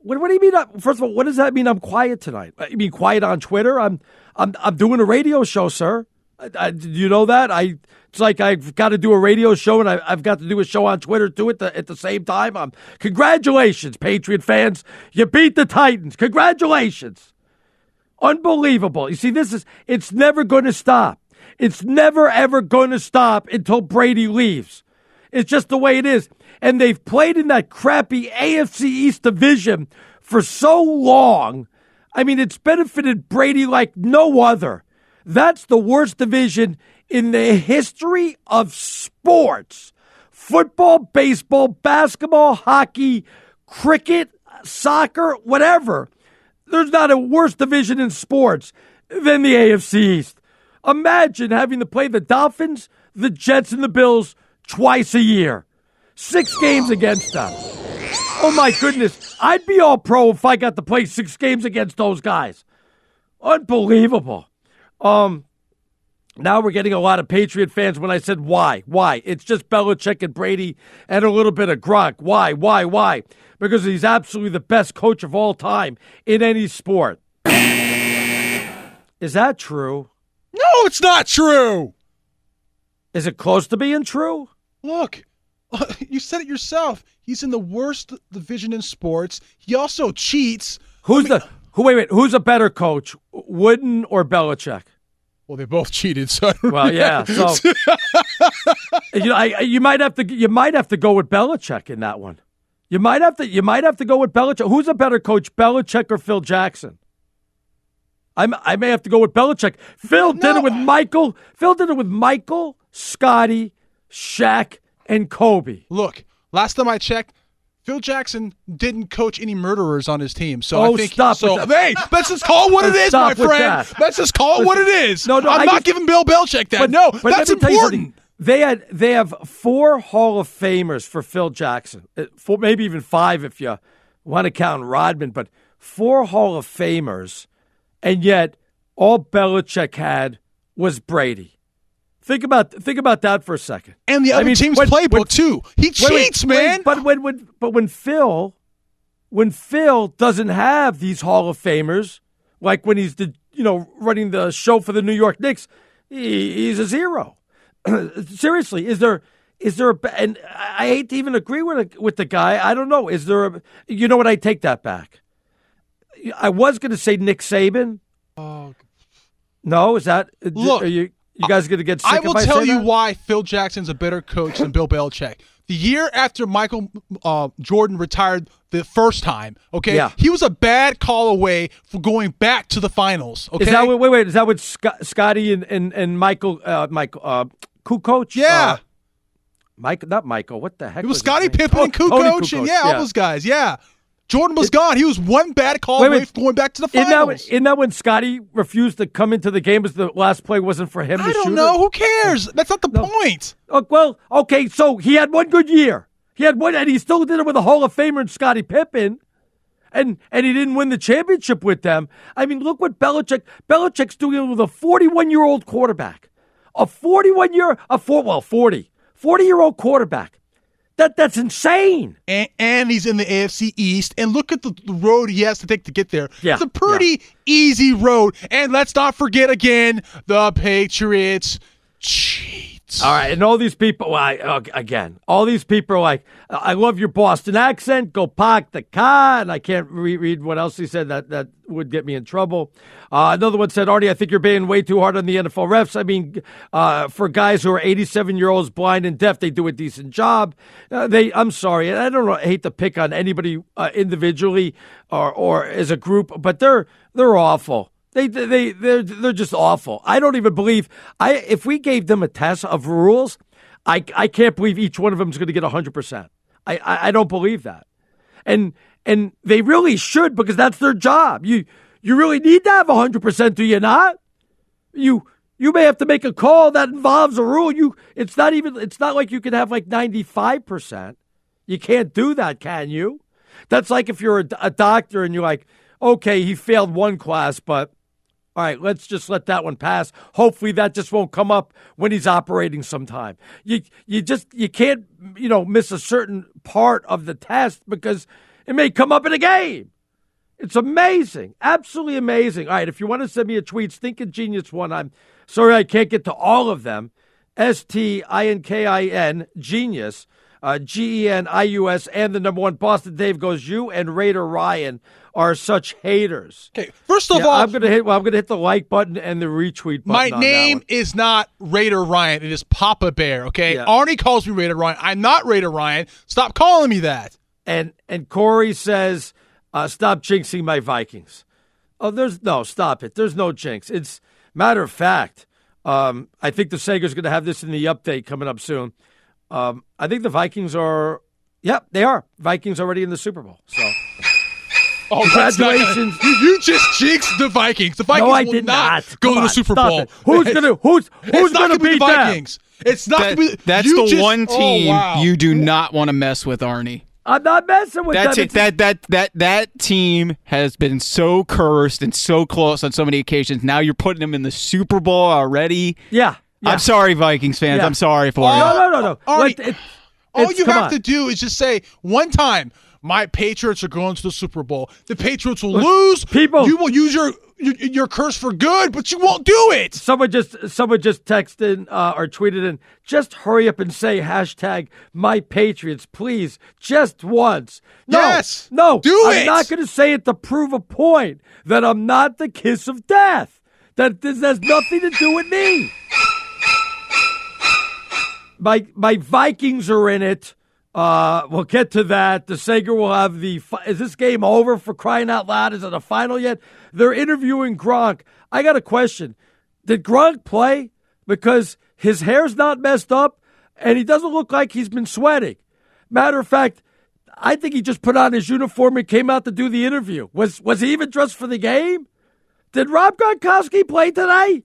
What, what do you mean? Uh, first of all, what does that mean? I'm quiet tonight. Uh, you mean quiet on Twitter? I'm I'm I'm doing a radio show, sir. I, I, you know that I it's like I've got to do a radio show and I, have got to do a show on Twitter too at the at the same time. Um, congratulations, Patriot fans! You beat the Titans. Congratulations! Unbelievable. You see, this is it's never going to stop. It's never ever going to stop until Brady leaves. It's just the way it is. And they've played in that crappy AFC East division for so long. I mean, it's benefited Brady like no other. That's the worst division in the history of sports football, baseball, basketball, hockey, cricket, soccer, whatever. There's not a worse division in sports than the AFC East. Imagine having to play the Dolphins, the Jets, and the Bills twice a year. Six games against them. Oh my goodness. I'd be all pro if I got to play six games against those guys. Unbelievable. Um, now we're getting a lot of Patriot fans when I said why. Why? It's just Belichick and Brady and a little bit of Gronk. Why? Why? Why? Because he's absolutely the best coach of all time in any sport. Is that true? No, it's not true. Is it close to being true? Look, you said it yourself. He's in the worst division in sports. He also cheats. Who's I mean, the who? Wait, wait. Who's a better coach, Wooden or Belichick? Well, they both cheated, so well, yeah. So you know, I, you might have to you might have to go with Belichick in that one. You might have to you might have to go with Belichick. Who's a better coach, Belichick or Phil Jackson? I'm, I may have to go with Belichick. Phil no. did it with Michael. Phil did it with Michael, Scotty, Shaq, and Kobe. Look, last time I checked, Phil Jackson didn't coach any murderers on his team, so oh, I think stop so. With hey, let's just call it what it is, my friend. Let's just call it what it is. No, no, I'm I not just, giving Bill Belichick that. But, no, but that's important. They had they have four Hall of Famers for Phil Jackson, uh, four, maybe even five if you want to count Rodman, but four Hall of Famers, and yet all Belichick had was Brady. Think about think about that for a second. And the other I mean, team's when, playbook when, too. He cheats, wait, man. Wait, but when, when but when Phil when Phil doesn't have these Hall of Famers, like when he's the you know running the show for the New York Knicks, he, he's a zero. Seriously, is there is there a and I hate to even agree with with the guy. I don't know. Is there a you know what? I take that back. I was going to say Nick Saban. Oh. No, is that look? Are you you guys going to get sick I will I tell you that? why Phil Jackson's a better coach than Bill Belichick. The year after Michael uh, Jordan retired the first time, okay, yeah. he was a bad call away for going back to the finals. Okay, is that what, wait wait is that what Scott, Scotty and and, and Michael uh, Michael uh, coach? Yeah. Uh, Mike, not Michael. What the heck? It was, was Scottie Pippen and Kukoc, and yeah, yeah, all those guys. Yeah, Jordan was it, gone. He was one bad call away from going back to the finals. Isn't that, isn't that when Scotty refused to come into the game as the last play wasn't for him? I don't know. Who cares? That's not the no. point. Oh, well, okay, so he had one good year. He had one, and he still did it with a Hall of Famer and Scottie Pippen. And and he didn't win the championship with them. I mean, look what Belichick Belichick's doing with a 41 year old quarterback, a 41 year a four well 40 40 year old quarterback that that's insane. And, and, he's in the AFC East. And look at the, the, road he has to take to get there. Yeah, it's a pretty yeah. easy road. And let's not forget again, the Patriots cheat. All right, and all these people, well, I, uh, again, all these people are like, I love your Boston accent. Go park the car. And I can't re- read what else he said that, that would get me in trouble. Uh, another one said, Arnie, I think you're being way too hard on the NFL refs. I mean, uh, for guys who are 87 year olds, blind and deaf, they do a decent job. Uh, they, I'm sorry, I don't hate to pick on anybody uh, individually or, or as a group, but they're they're awful. They they they're they're just awful. I don't even believe I if we gave them a test of rules, I I can't believe each one of them is going to get 100%. I, I I don't believe that. And and they really should because that's their job. You you really need to have 100%, do you not? You you may have to make a call that involves a rule. You it's not even it's not like you can have like 95%. You can't do that, can you? That's like if you're a, a doctor and you're like, okay, he failed one class, but all right, let's just let that one pass. Hopefully that just won't come up when he's operating sometime. You you just you can't, you know, miss a certain part of the test because it may come up in a game. It's amazing. Absolutely amazing. All right, if you want to send me a tweet, Stinking Genius one, I'm sorry I can't get to all of them. S T I N K I N Genius. Uh, G E N I U S and the number one Boston Dave goes you and Raider Ryan are such haters. Okay, first of Yeah, all, I'm gonna hit. Well, I'm gonna hit the like button and the retweet button. my name is not Raider Ryan. It is Papa Bear. Okay, Yeah. Arnie calls me Raider Ryan. I'm not Raider Ryan. Stop calling me that. and and Corey says, uh, "Stop jinxing my Vikings." Oh, there's no stop it. There's no jinx. It's matter of fact. Um, I think the Sager's going to have this in the update coming up soon. Um, I think the Vikings are. Yep, they are. Vikings already in the Super Bowl. So Oh, that's not gonna- Congratulations. you, you just jinxed the Vikings. The Vikings no, I will did not, not. go Come to the Super Bowl. it. Who's gonna who's It's who's not gonna be beat the them? Vikings? It's not That- gonna be. that's the just- one oh, team wow. you do not want to mess with, Arnie. I'm not messing with That's them. it. That that that that team has been so cursed and so close on so many occasions. Now you're putting them in the Super Bowl already. yeah, yeah. I'm sorry, Vikings fans. Yeah. I'm sorry for Oh, you. No, no, no, no. Let- it- All you have on. to do is just say one time, "My Patriots are going to the Super Bowl." The Patriots will lose. people- you will use your, your your curse for good, but you won't do it. Someone just someone just texted uh, or tweeted in. Just hurry up and say hashtag my Patriots, please, just once. No, Yes, no, do I'm it. not going to say it to prove a point that I'm not the kiss of death. That this has nothing to do with me. My my Vikings are in it. Uh, we'll get to that. The Sager will have the. fi- Is this game over for crying out loud? Is it a final yet? They're interviewing Gronk. I got a question. Did Gronk play? Because his hair's not messed up and he doesn't look like he's been sweating. Matter of fact, I think he just put on his uniform and came out to do the interview. Was was he even dressed for the game? Did Rob Gronkowski play today?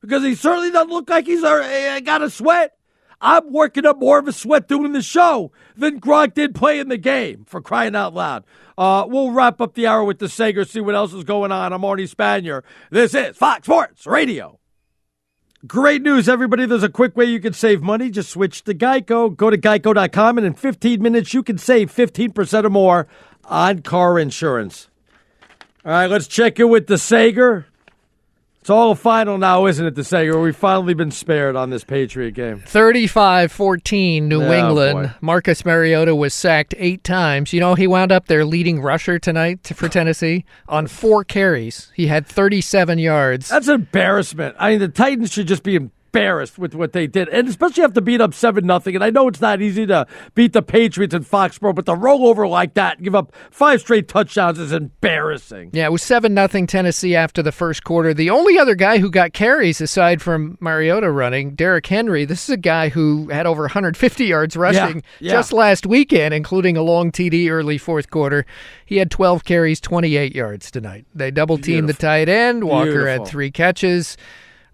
Because he certainly doesn't look like he's uh, got a sweat. I'm working up more of a sweat doing the show than Gronk did playing the game, for crying out loud. Uh, we'll wrap up the hour with the Sager, see what else is going on. I'm Arnie Spanier. This is Fox Sports Radio. Great news, everybody. There's a quick way you can save money. Just switch to Geico. Go to geico.com, and in 15 minutes, you can save 15% or more on car insurance. All right, let's check in with the Sager. It's all final now, isn't it, the Sager? We've finally been spared on this Patriot game. 35 14, New Oh, England. boy. Marcus Mariota was sacked eight times. You know, he wound up their leading rusher tonight for Tennessee on four carries. He had 37 yards. That's an embarrassment. I mean, the Titans should just be embarrassed with what they did, and especially have to beat up seven nothing. And I know it's not easy to beat the Patriots in Foxborough, but to roll over like that, and give up five straight touchdowns is embarrassing. Yeah, it was 7 nothing Tennessee after the first quarter. The only other guy who got carries aside from Mariota running, Derrick Henry, this is a guy who had over 150 yards rushing yeah. just last weekend, including a long TD early fourth quarter. He had 12 carries, 28 yards tonight. They double teamed the tight end. Walker Beautiful. had three catches.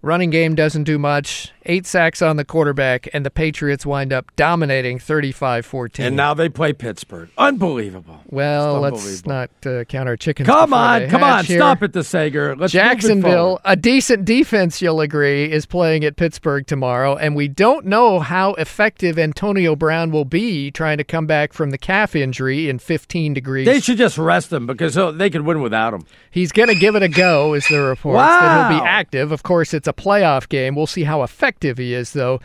Running game doesn't do much. Eight sacks on the quarterback, and the Patriots wind up dominating 35 14. And now they play Pittsburgh. Unbelievable. well, It's let's not uh, count our chickens. Come on, come on, here. stop it, the Sager. Let's Jacksonville, a decent defense, you'll agree, is playing at Pittsburgh tomorrow, and we don't know how effective Antonio Brown will be trying to come back from the calf injury in 15 degrees. They should just rest him because they could win without him. He's going to give it a go, is the reports that he'll be active. Of course, it's a playoff game. We'll see how effective he is, though.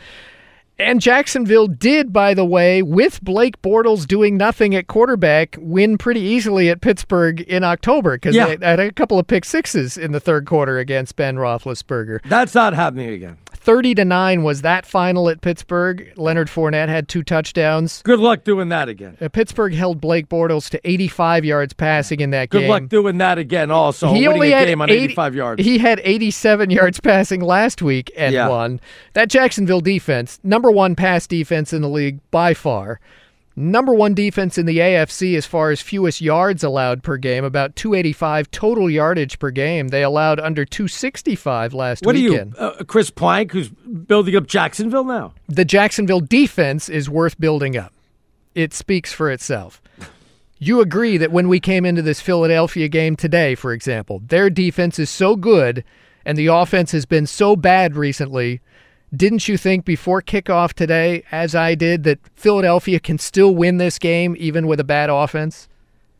And Jacksonville did, by the way, with Blake Bortles doing nothing at quarterback, win pretty easily at Pittsburgh in October because Yeah. they had a couple of pick sixes in the third quarter against Ben Roethlisberger. That's not happening again. 30 to 9 was that final at Pittsburgh. Leonard Fournette had two touchdowns. Good luck doing that again. Uh, Pittsburgh held Blake Bortles to 85 yards passing in that Good game. Good luck doing that again. Also, he only had game on 80 85 yards. He had 87 yards passing last week and Yeah. won. That Jacksonville defense, number one pass defense in the league by far. Number one defense in the AFC as far as fewest yards allowed per game, about 285 total yardage per game. They allowed under 265 last what weekend. are you, uh, Chris Plank, who's building up Jacksonville now? the Jacksonville defense is worth building up. It speaks for itself. You agree that when we came into this Philadelphia game today, for example, their defense is so good and the offense has been so bad recently. Didn't you think before kickoff today, as I did, that Philadelphia can still win this game even with a bad offense?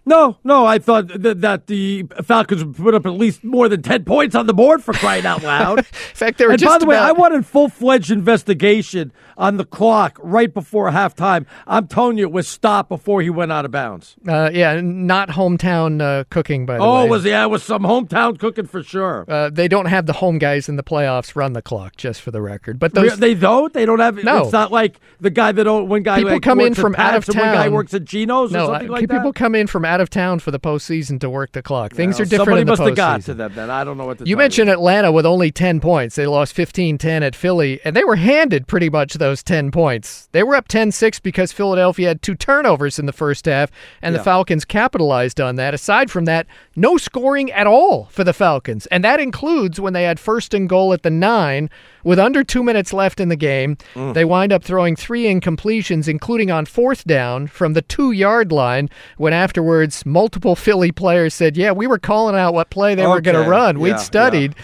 No, no. I thought that, that the Falcons would put up at least more than 10 points on the board for crying out loud. In fact, they were and just by the way, I wanted full fledged investigation on the clock right before halftime. I'm telling you, it was stopped before he went out of bounds. Uh, yeah, not hometown uh, cooking, by the Oh, way. it was yeah, it was some hometown cooking for sure. Uh, they don't have the home guys in the playoffs run the clock, just for the record. But those they don't. They don't have. No. it's not like the guy that one guy people like, come in works at from out of and One guy works at Geno's no, or something like people that. come in from out of town for the postseason to work the clock. Things are different Somebody in the must have got to them then. I don't know what. You mentioned Atlanta with only 10 points. They lost 15 10 at Philly, and they were handed pretty much those 10 points. They were up 10 6 because Philadelphia had two turnovers in the first half, and Yeah. the Falcons capitalized on that. Aside from that, no scoring at all for the Falcons, and that includes when they had first and goal at the nine with under two minutes left in the game. Mm. They wind up throwing three incompletions, including on fourth down from the two yard line, when afterwards multiple Philly players said, Yeah, we were calling out what play they were going to Okay. run. We'd Yeah, studied.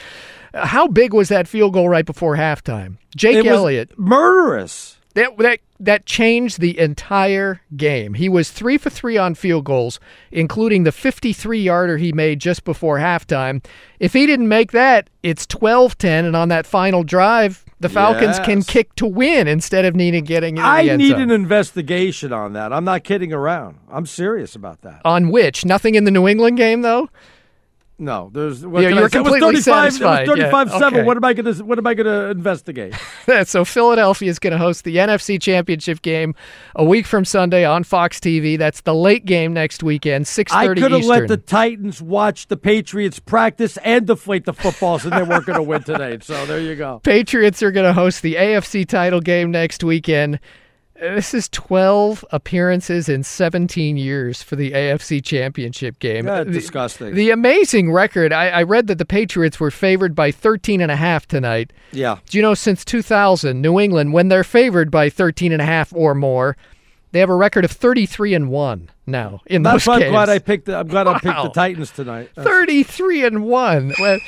Uh, How big was that field goal right before halftime? Jake It was Elliott. murderous. That, that that changed the entire game. He was three for three on field goals, including the 53 yarder he made just before halftime. If he didn't make that, it's 12 10, and on that final drive, the Falcons can kick to win instead of needing getting in I the end need zone. an investigation on that. I'm not kidding around. I'm serious about that. on which? Nothing in the New England game, though? No, there's. What Yeah, you're I say? It was completely 35, satisfied, It was yeah, 35 okay. seven. What am I going to? What am I going to investigate? so Philadelphia is going to host the NFC Championship game a week from Sunday on Fox TV. That's the late game next weekend, 6:30 I could have let the Titans watch the Patriots practice and deflate the footballs, and they weren't going to win today. So there you go. Patriots are going to host the AFC title game next weekend. This is 12 appearances in 17 years for the AFC Championship game. Yeah, The- disgusting. The amazing record, I, I read that the Patriots were favored by 13 and a half tonight. Yeah. Do you know since 2000, New England, when they're favored by 13 and a half or more, they have a record of 33 and 1 now in That's those why I'm games. glad I picked. The, I'm glad I picked the Titans tonight. That's- 33 and 1. Well,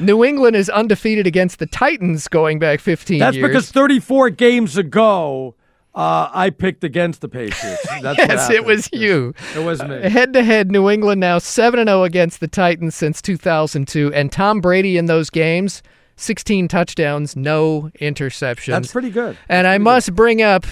New England is undefeated against the Titans going back 15 That's years. because 34 games ago, uh, I picked against the Patriots. That's yes, it was you. It was me. Head to head, New England now 7 0 against the Titans since 2002. And Tom Brady in those games, 16 touchdowns, no interceptions. That's pretty good. And I must bring up.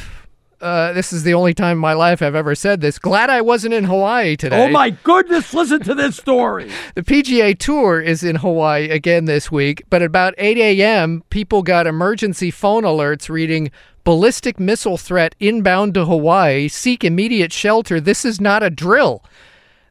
Uh, this is the only time in my life I've ever said this. Glad I wasn't in Hawaii today. Oh my goodness! Listen to this story. The PGA Tour is in Hawaii again this week, but at about 8 a.m., people got emergency phone alerts reading ballistic missile threat inbound to Hawaii. Seek immediate shelter. This is not a drill.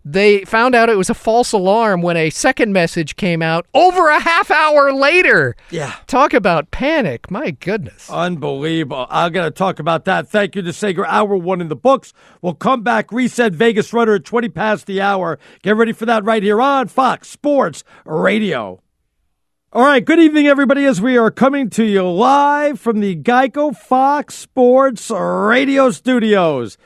They found out it was a false alarm when a second message came out over a half hour later. Yeah. Talk about panic. My goodness. Unbelievable. I'm going to talk about that. Thank you to Sager. Hour one in the books. We'll come back. Reset Vegas Runner at 20 past the hour. Get ready for that right here on Fox Sports Radio. All right. Good evening, everybody, as we are coming to you live from the Geico Fox Sports Radio studios.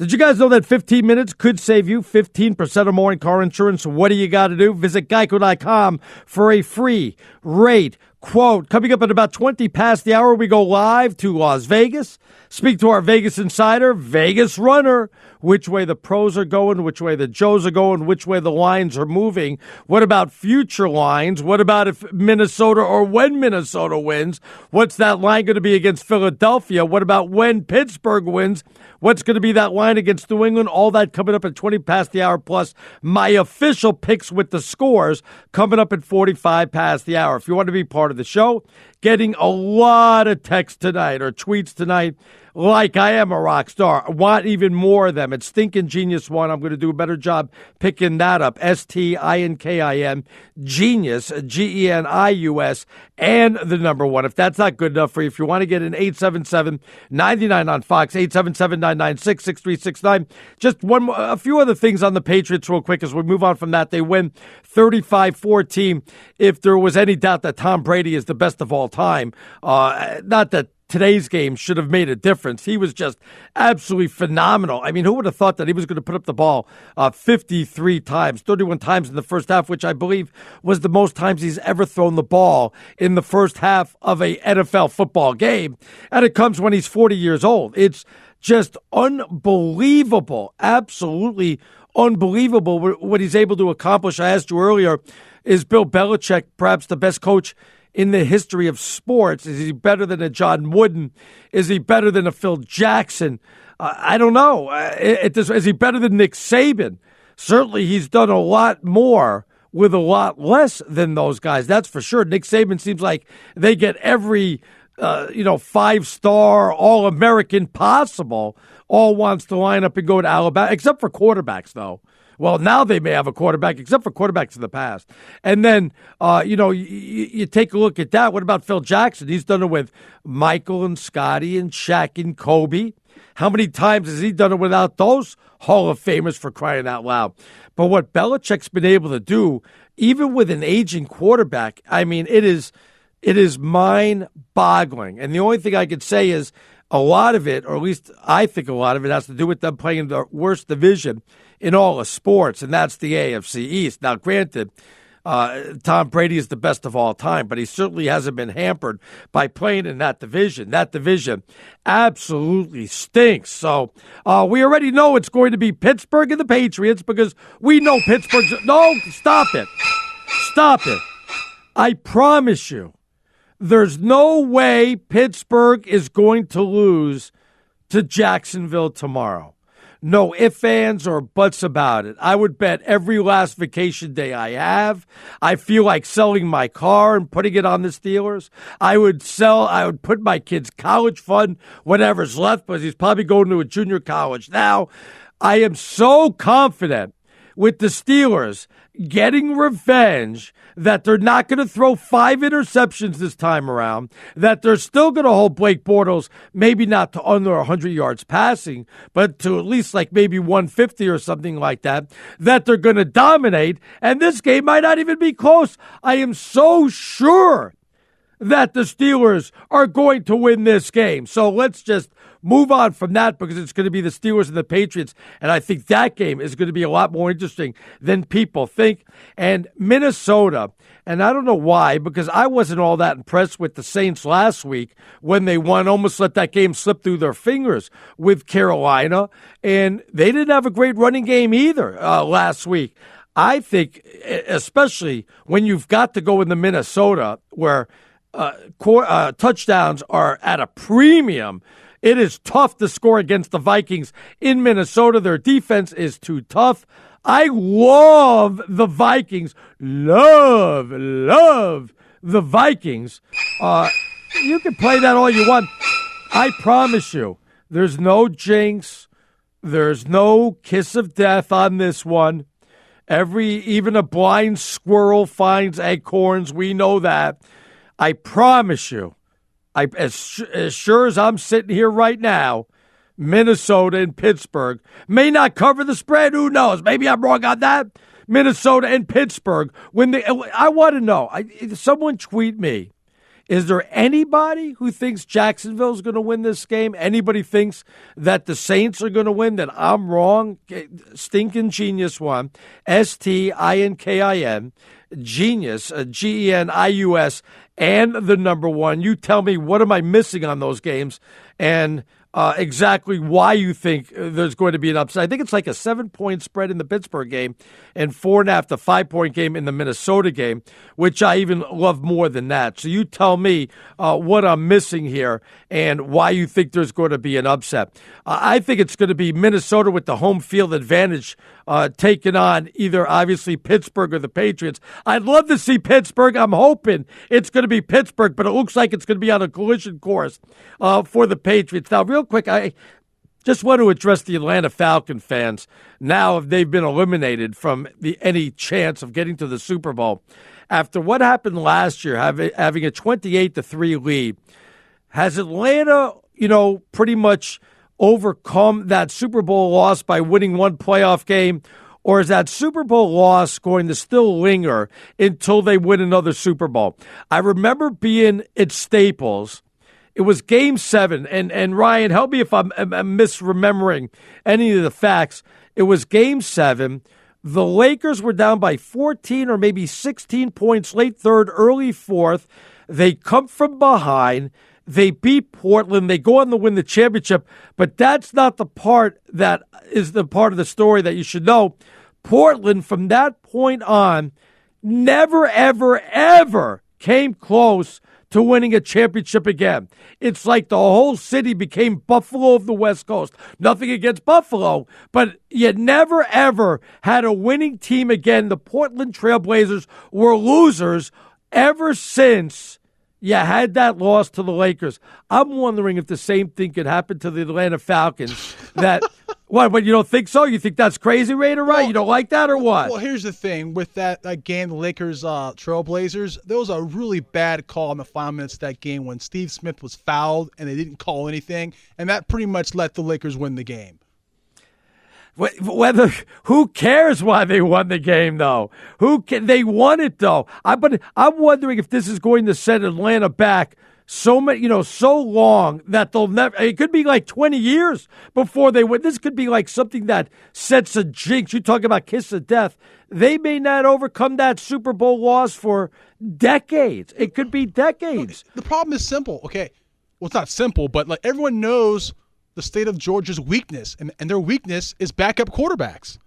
Did you guys know that 15 minutes could save you 15% or more in car insurance? What do you got to do? Visit geico.com for a free rate Quote, coming up at about 20 past the hour, we go live to Las Vegas, speak to our Vegas insider, Vegas runner, which way the pros are going, which way the Joes are going, which way the lines are moving. What about future lines? What about if Minnesota or when Minnesota wins? What's that line going to be against Philadelphia? What about when Pittsburgh wins? What's going to be that line against New England? All that coming up at 20 past the hour, plus my official picks with the scores coming up at 45 past the hour. If you want to be part of the show, getting a lot of texts tonight or tweets tonight like I am a rock star. I want even more of them. It's Stinking Genius One. I'm going to do a better job picking that up. S T I N K I N Genius, G E N I U S, and the number one. If that's not good enough for you, if you want to get an 877 99 on Fox, 877 996 6369. Just one, a few other things on the Patriots, real quick, as we move on from that. They win 35 14. If there was any doubt that Tom Brady is the best of all time, uh, not that today's game should have made a difference. He was just absolutely phenomenal. I mean, who would have thought that he was going to put up the ball uh, 53 times, 31 times in the first half, which I believe was the most times he's ever thrown the ball in the first half of a NFL football game. And it comes when he's 40 years old. It's just unbelievable, absolutely unbelievable what he's able to accomplish. I asked you earlier, is Bill Belichick perhaps the best coach in the history of sports? Is he better than a John Wooden? Is he better than a Phil Jackson? Uh, I don't know. Uh, it, it, is he better than Nick Saban? Certainly, he's done a lot more with a lot less than those guys. That's for sure. Nick Saban seems like they get every uh, you know five star All American possible. All wants to line up and go to Alabama, except for quarterbacks, though. Well, now they may have a quarterback, except for quarterbacks in the past. And then, uh, you know, you, you take a look at that. What about Phil Jackson? He's done it with Michael and Scotty and Shaq and Kobe. How many times has he done it without those Hall of Famers for crying out loud? But what Belichick's been able to do, even with an aging quarterback, I mean, it is it is mind boggling. And the only thing I could say is a lot of it, or at least I think a lot of it, has to do with them playing in the worst division in all of sports, and that's the AFC East. Now, granted, uh, Tom Brady is the best of all time, but he certainly hasn't been hampered by playing in that division. That division absolutely stinks. So uh, we already know it's going to be Pittsburgh and the Patriots because we know Pittsburgh's. No, stop it. Stop it. I promise you, there's no way Pittsburgh is going to lose to Jacksonville tomorrow no ifs, ands, or buts about it. I would bet every last vacation day I have. I feel like selling my car and putting it on the Steelers. I would sell, I would put my kid's college fund, whatever's left, because he's probably going to a junior college now. I am so confident with the Steelers getting revenge that they're not going to throw five interceptions this time around, that they're still going to hold Blake Bortles maybe not to under 100 yards passing, but to at least like maybe 150 or something like that, that they're going to dominate, and this game might not even be close. I am so sure that the Steelers are going to win this game. So let's just move on from that because it's going to be the Steelers and the Patriots. And I think that game is going to be a lot more interesting than people think. And Minnesota, and I don't know why, because I wasn't all that impressed with the Saints last week when they won, almost let that game slip through their fingers with Carolina. And they didn't have a great running game either uh, last week. I think, especially when you've got to go in the Minnesota where uh, core, uh, touchdowns are at a premium it is tough to score against the Vikings in Minnesota. Their defense is too tough. I love the Vikings. Love, love the Vikings. Uh, you can play that all you want. I promise you, there's no jinx. There's no kiss of death on this one. Every even a blind squirrel finds acorns. We know that. I promise you, I, as, as sure as I'm sitting here right now, Minnesota and Pittsburgh may not cover the spread. Who knows? Maybe I'm wrong on that. Minnesota and Pittsburgh. When they, I want to know. I, someone tweet me Is there anybody who thinks Jacksonville is going to win this game? Anybody thinks that the Saints are going to win? That I'm wrong? Stinking genius one. S T I N K I N. Genius. uh, G E N I U S. And the number one. You tell me what am I missing on those games? And uh, exactly why you think uh, there's going to be an upset. I think it's like a seven point spread in the Pittsburgh game and four and a half to five point game in the Minnesota game, which I even love more than that. So you tell me uh, what I'm missing here and why you think there's going to be an upset. Uh, I think it's going to be Minnesota with the home field advantage uh, taking on either obviously Pittsburgh or the Patriots. I'd love to see Pittsburgh. I'm hoping it's going to be Pittsburgh, but it looks like it's going to be on a collision course uh, for the Patriots. Now, real quick, I just want to address the Atlanta Falcon fans now if they've been eliminated from the any chance of getting to the Super Bowl after what happened last year, having, a 28 to 3 lead. Has Atlanta, you know, pretty much overcome that Super Bowl loss by winning one playoff game? Or is that Super Bowl loss going to still linger until they win another Super Bowl? I remember being at Staples. It was game seven. And, and Ryan, help me if I'm, I'm misremembering any of the facts. It was game seven. The Lakers were down by 14 or maybe 16 points late third, early fourth. They come from behind. They beat Portland. They go on to win the championship, but that's not the part that is the part of the story that you should know. Portland, from that point on, never, ever, ever came close to winning a championship again. It's like the whole city became Buffalo of the West Coast. Nothing against Buffalo, but you never, ever had a winning team again. The Portland Trailblazers were losers ever since you had that loss to the Lakers. I'm wondering if the same thing could happen to the Atlanta Falcons. That what? But you don't think so? You think that's crazy, Raider? Right? Well- you don't like that or what? Well, here's the thing with that, that game, the Lakers uh, Trailblazers. There was a really bad call in the final minutes of that game when Steve Smith was fouled and they didn't call anything, and that pretty much let the Lakers win the game. Wh- Whether who cares why they won the game though? Who can they won it though? I but I'm wondering if this is going to set Atlanta back so many, you know, so long that they'll never. It could be like 20 years before they win. This could be like something that sets a jinx. You talk about kiss of death. They may not overcome that Super Bowl loss for decades. It could be decades. The problem is simple. Okay, well, it's not simple, but like everyone knows the state of Georgia's weakness, and, and their weakness is backup quarterbacks.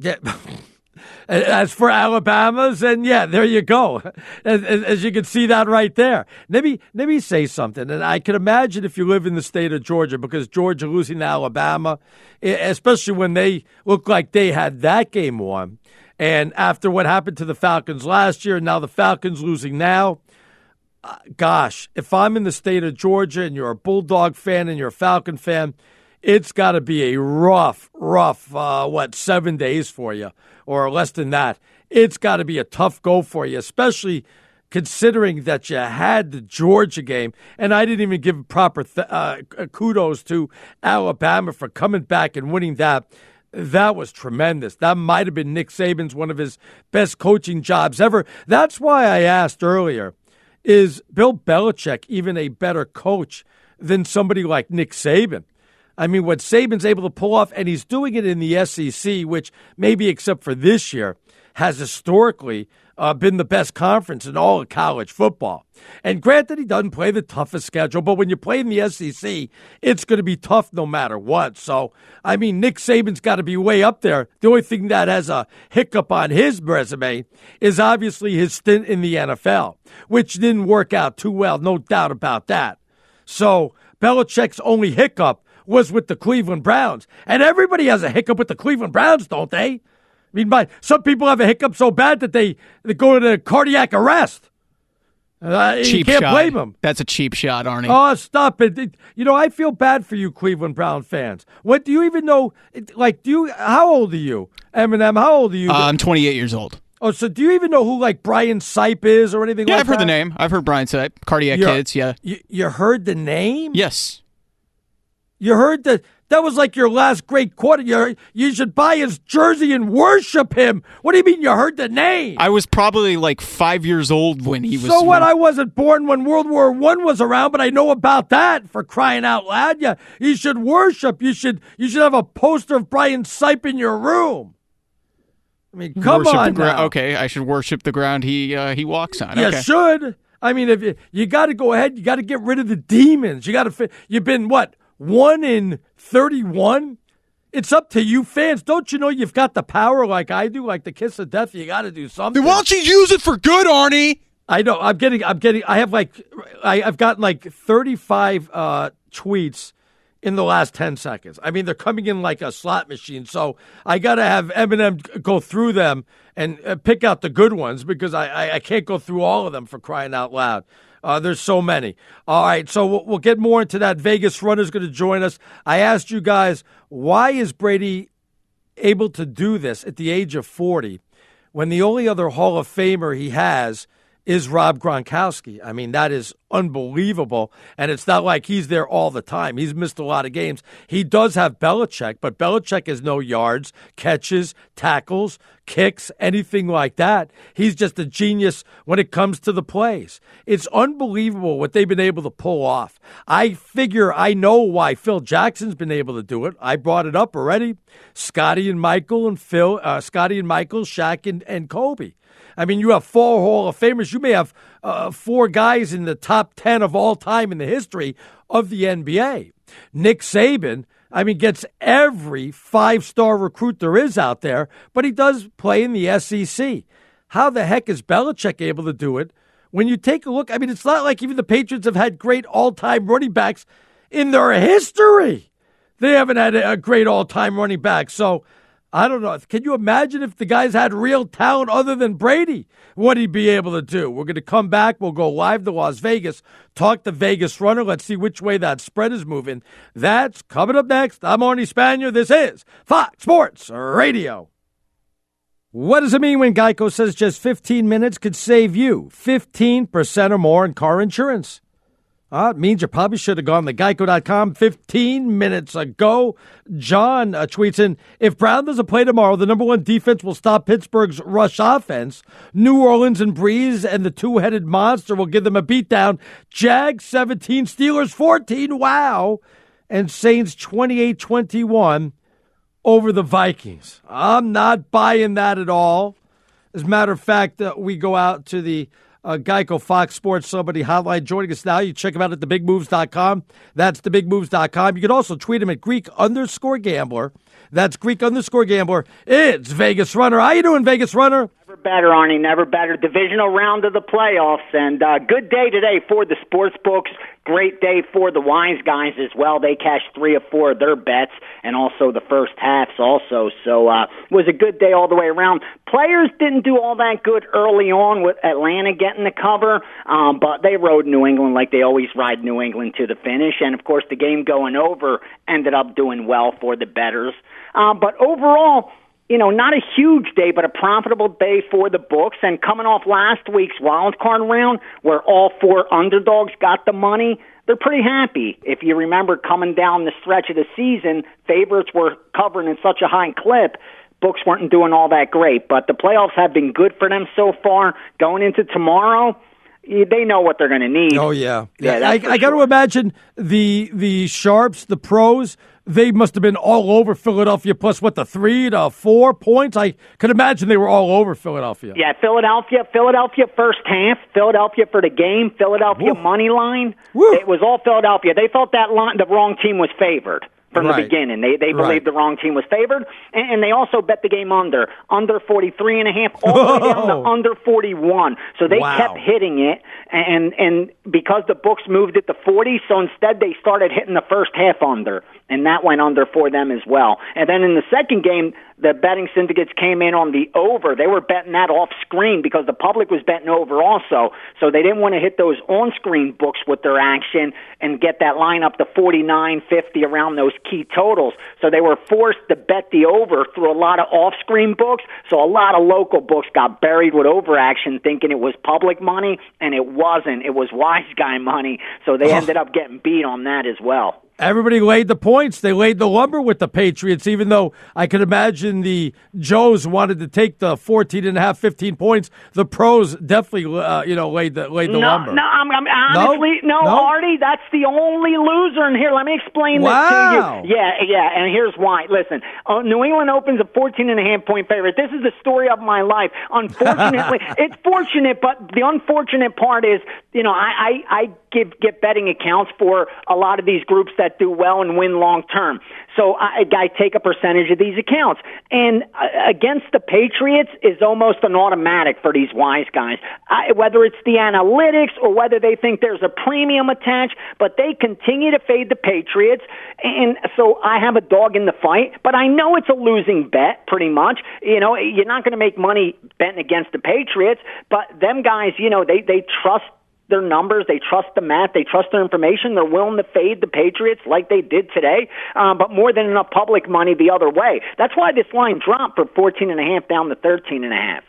Yeah. As for Alabama's, and yeah, there you go. As, as, you can see that right there. Let me let me say something, and I can imagine if you live in the state of Georgia, because Georgia losing to Alabama, especially when they look like they had that game won, and after what happened to the Falcons last year, now the Falcons losing now. Uh, Gosh, if I'm in the state of Georgia and you're a Bulldog fan and you're a Falcon fan, it's got to be a rough, rough, uh, what, seven days for you, or less than that. It's got to be a tough go for you, especially considering that you had the Georgia game. And I didn't even give proper th- uh, kudos to Alabama for coming back and winning that. That was tremendous. That might have been Nick Saban's one of his best coaching jobs ever. That's why I asked earlier is Bill Belichick even a better coach than somebody like Nick Saban? I mean, what Saban's able to pull off, and he's doing it in the SEC, which maybe except for this year, has historically uh, been the best conference in all of college football. And granted, he doesn't play the toughest schedule, but when you play in the SEC, it's going to be tough no matter what. So, I mean, Nick Saban's got to be way up there. The only thing that has a hiccup on his resume is obviously his stint in the NFL, which didn't work out too well, no doubt about that. So, Belichick's only hiccup was with the Cleveland Browns. And everybody has a hiccup with the Cleveland Browns, don't they? I mean, my, some people have a hiccup so bad that they, they go to cardiac arrest. Uh, you Cheap can't shot. blame them. That's a cheap shot, Arnie. Oh, stop it. It- You know, I feel bad for you, Cleveland Brown fans. What do you even know? it- Like, do you, how old are you? Eminem, how old are you? Uh, I'm 28 years old. oh, so do you even know who, like, Brian Sipe is or anything Yeah, like I've heard the name. I've heard Brian say Cardiac You're- Kids. Yeah. You, you heard the name? Yes. You heard the That was like your last great quarter. You, you should buy his jersey and worship him. What do you mean you heard the name? I was probably like five years old when he was. So what? I wasn't born when World War One was around, but I know about that. For crying out loud, yeah, you should worship. You should you should have a poster of Brian Sipe in your room. I mean, come worship on the gra- now. Okay, I should worship the ground he uh, he walks on. You okay. should. I mean, if you, you got to go ahead, you got to get rid of the demons. You got to. You've been what one in thirty-one. It's up to you, fans. Don't you know you've got the power like I do, like the kiss of death? You got to do something. Then why don't you use it for good, Arnie? I know. I'm getting. I'm getting. I have like. I, I've gotten like 35 uh, tweets in the last 10 seconds. I mean, they're coming in like a slot machine. So I got to have Eminem go through them and uh, pick out the good ones because I, I, I can't go through all of them for crying out loud. Uh, there's so many. All right, so we'll, we'll get more into that. Vegas runner's going to join us. I asked you guys, why is Brady able to do this at the age of 40 when the only other Hall of Famer he has is Rob Gronkowski. I mean, that is unbelievable. And it's not like he's there all the time. He's missed a lot of games. He does have Belichick, but Belichick has no yards, catches, tackles, kicks, anything like that. He's just a genius when it comes to the plays. It's unbelievable what they've been able to pull off. I figure I know why Phil Jackson's been able to do it. I brought it up already. Scotty and Michael and Phil, uh, Scotty and Michael, Shaq and, and Kobe. I mean, you have four Hall of Famers. You may have uh, four guys in the top 10 of all time in the history of the NBA. Nick Saban, I mean, gets every five star recruit there is out there, but he does play in the SEC. How the heck is Belichick able to do it? When you take a look, I mean, it's not like even the Patriots have had great all time running backs in their history. They haven't had a great all time running back. So, I don't know. Can you imagine if the guys had real talent other than Brady? What he'd be able to do? We're going to come back. We'll go live to Las Vegas, talk to Vegas Runner. Let's see which way that spread is moving. That's coming up next. I'm Arnie Spanier. This is Fox Sports Radio. What does it mean when Geico says just 15 minutes could save you 15% or more in car insurance? Uh, it means you probably should have gone to geico.com 15 minutes ago. John uh, tweets in If Brown doesn't play tomorrow, the number one defense will stop Pittsburgh's rush offense. New Orleans and Brees and the two headed monster will give them a beatdown. Jags 17, Steelers 14. Wow. And Saints 28 21 over the Vikings. I'm not buying that at all. As a matter of fact, uh, we go out to the uh, Geico Fox Sports Somebody Hotline. Joining us now, you check him out at thebigmoves.com. That's thebigmoves.com. You can also tweet him at Greek underscore gambler. That's Greek underscore gambler. It's Vegas Runner. How you doing, Vegas Runner? Never better, Arnie. Never better. Divisional round of the playoffs, and uh, good day today for the sports books. Great day for the wise guys as well. They cashed three of four of their bets, and also the first halves also. So uh, was a good day all the way around. Players didn't do all that good early on with Atlanta getting the cover, um, but they rode New England like they always ride New England to the finish. And of course, the game going over ended up doing well for the betters. Uh, but overall, you know, not a huge day, but a profitable day for the books. And coming off last week's wild card round, where all four underdogs got the money, they're pretty happy. If you remember, coming down the stretch of the season, favorites were covering in such a high clip. Books weren't doing all that great, but the playoffs have been good for them so far. Going into tomorrow, they know what they're going to need. Oh yeah, Yeah, I, I got to imagine the the sharps, the pros. They must have been all over Philadelphia. Plus, what the three to four points? I could imagine they were all over Philadelphia. Yeah, Philadelphia, Philadelphia first half, Philadelphia for the game, Philadelphia money line. It was all Philadelphia. They thought that line, the wrong team was favored from Right. the beginning. They they Right. believed the wrong team was favored, and, and they also bet the game under under forty three and a half, all the way down to under forty one. So they Wow. kept hitting it, and and because the books moved it to forty, so instead they started hitting the first half under, and that went under for them as well. And then in the second game, the betting syndicates came in on the over. They were betting that off screen because the public was betting over also. So they didn't want to hit those on screen books with their action and get that line up to 49, 50 around those key totals. So they were forced to bet the over through a lot of off screen books. So a lot of local books got buried with over action thinking it was public money and it wasn't. It was wise guy money. So they Oh. ended up getting beat on that as well. Everybody laid the points. They laid the lumber with the Patriots, even though I could imagine the Joes wanted to take the 14 and a half, 15 points. The pros definitely, uh, you know, laid the laid the no, lumber. No, I'm, I'm honestly no? No? Arnie. That's the only loser in here. Let me explain Wow. this to you. Yeah, yeah, and here's why. Listen, uh, New England opens a 14 and a half point favorite. This is the story of my life. Unfortunately, it's fortunate, but the unfortunate part is, you know, I I, I give get betting accounts for a lot of these groups that do well and win long term. So I, I take a percentage of these accounts, and uh, against the Patriots is almost an automatic for these wise guys. I, whether it's the analytics or whether they think there's a premium attached, but they continue to fade the Patriots, and so I have a dog in the fight. But I know it's a losing bet, pretty much. You know, you're not going to make money betting against the Patriots, but them guys, you know, they they trust their numbers, they trust the math, they trust their information. They're willing to fade the Patriots like they did today, um, but more than enough public money the other way. That's why this line dropped from 14 and a half down to 13 and a half.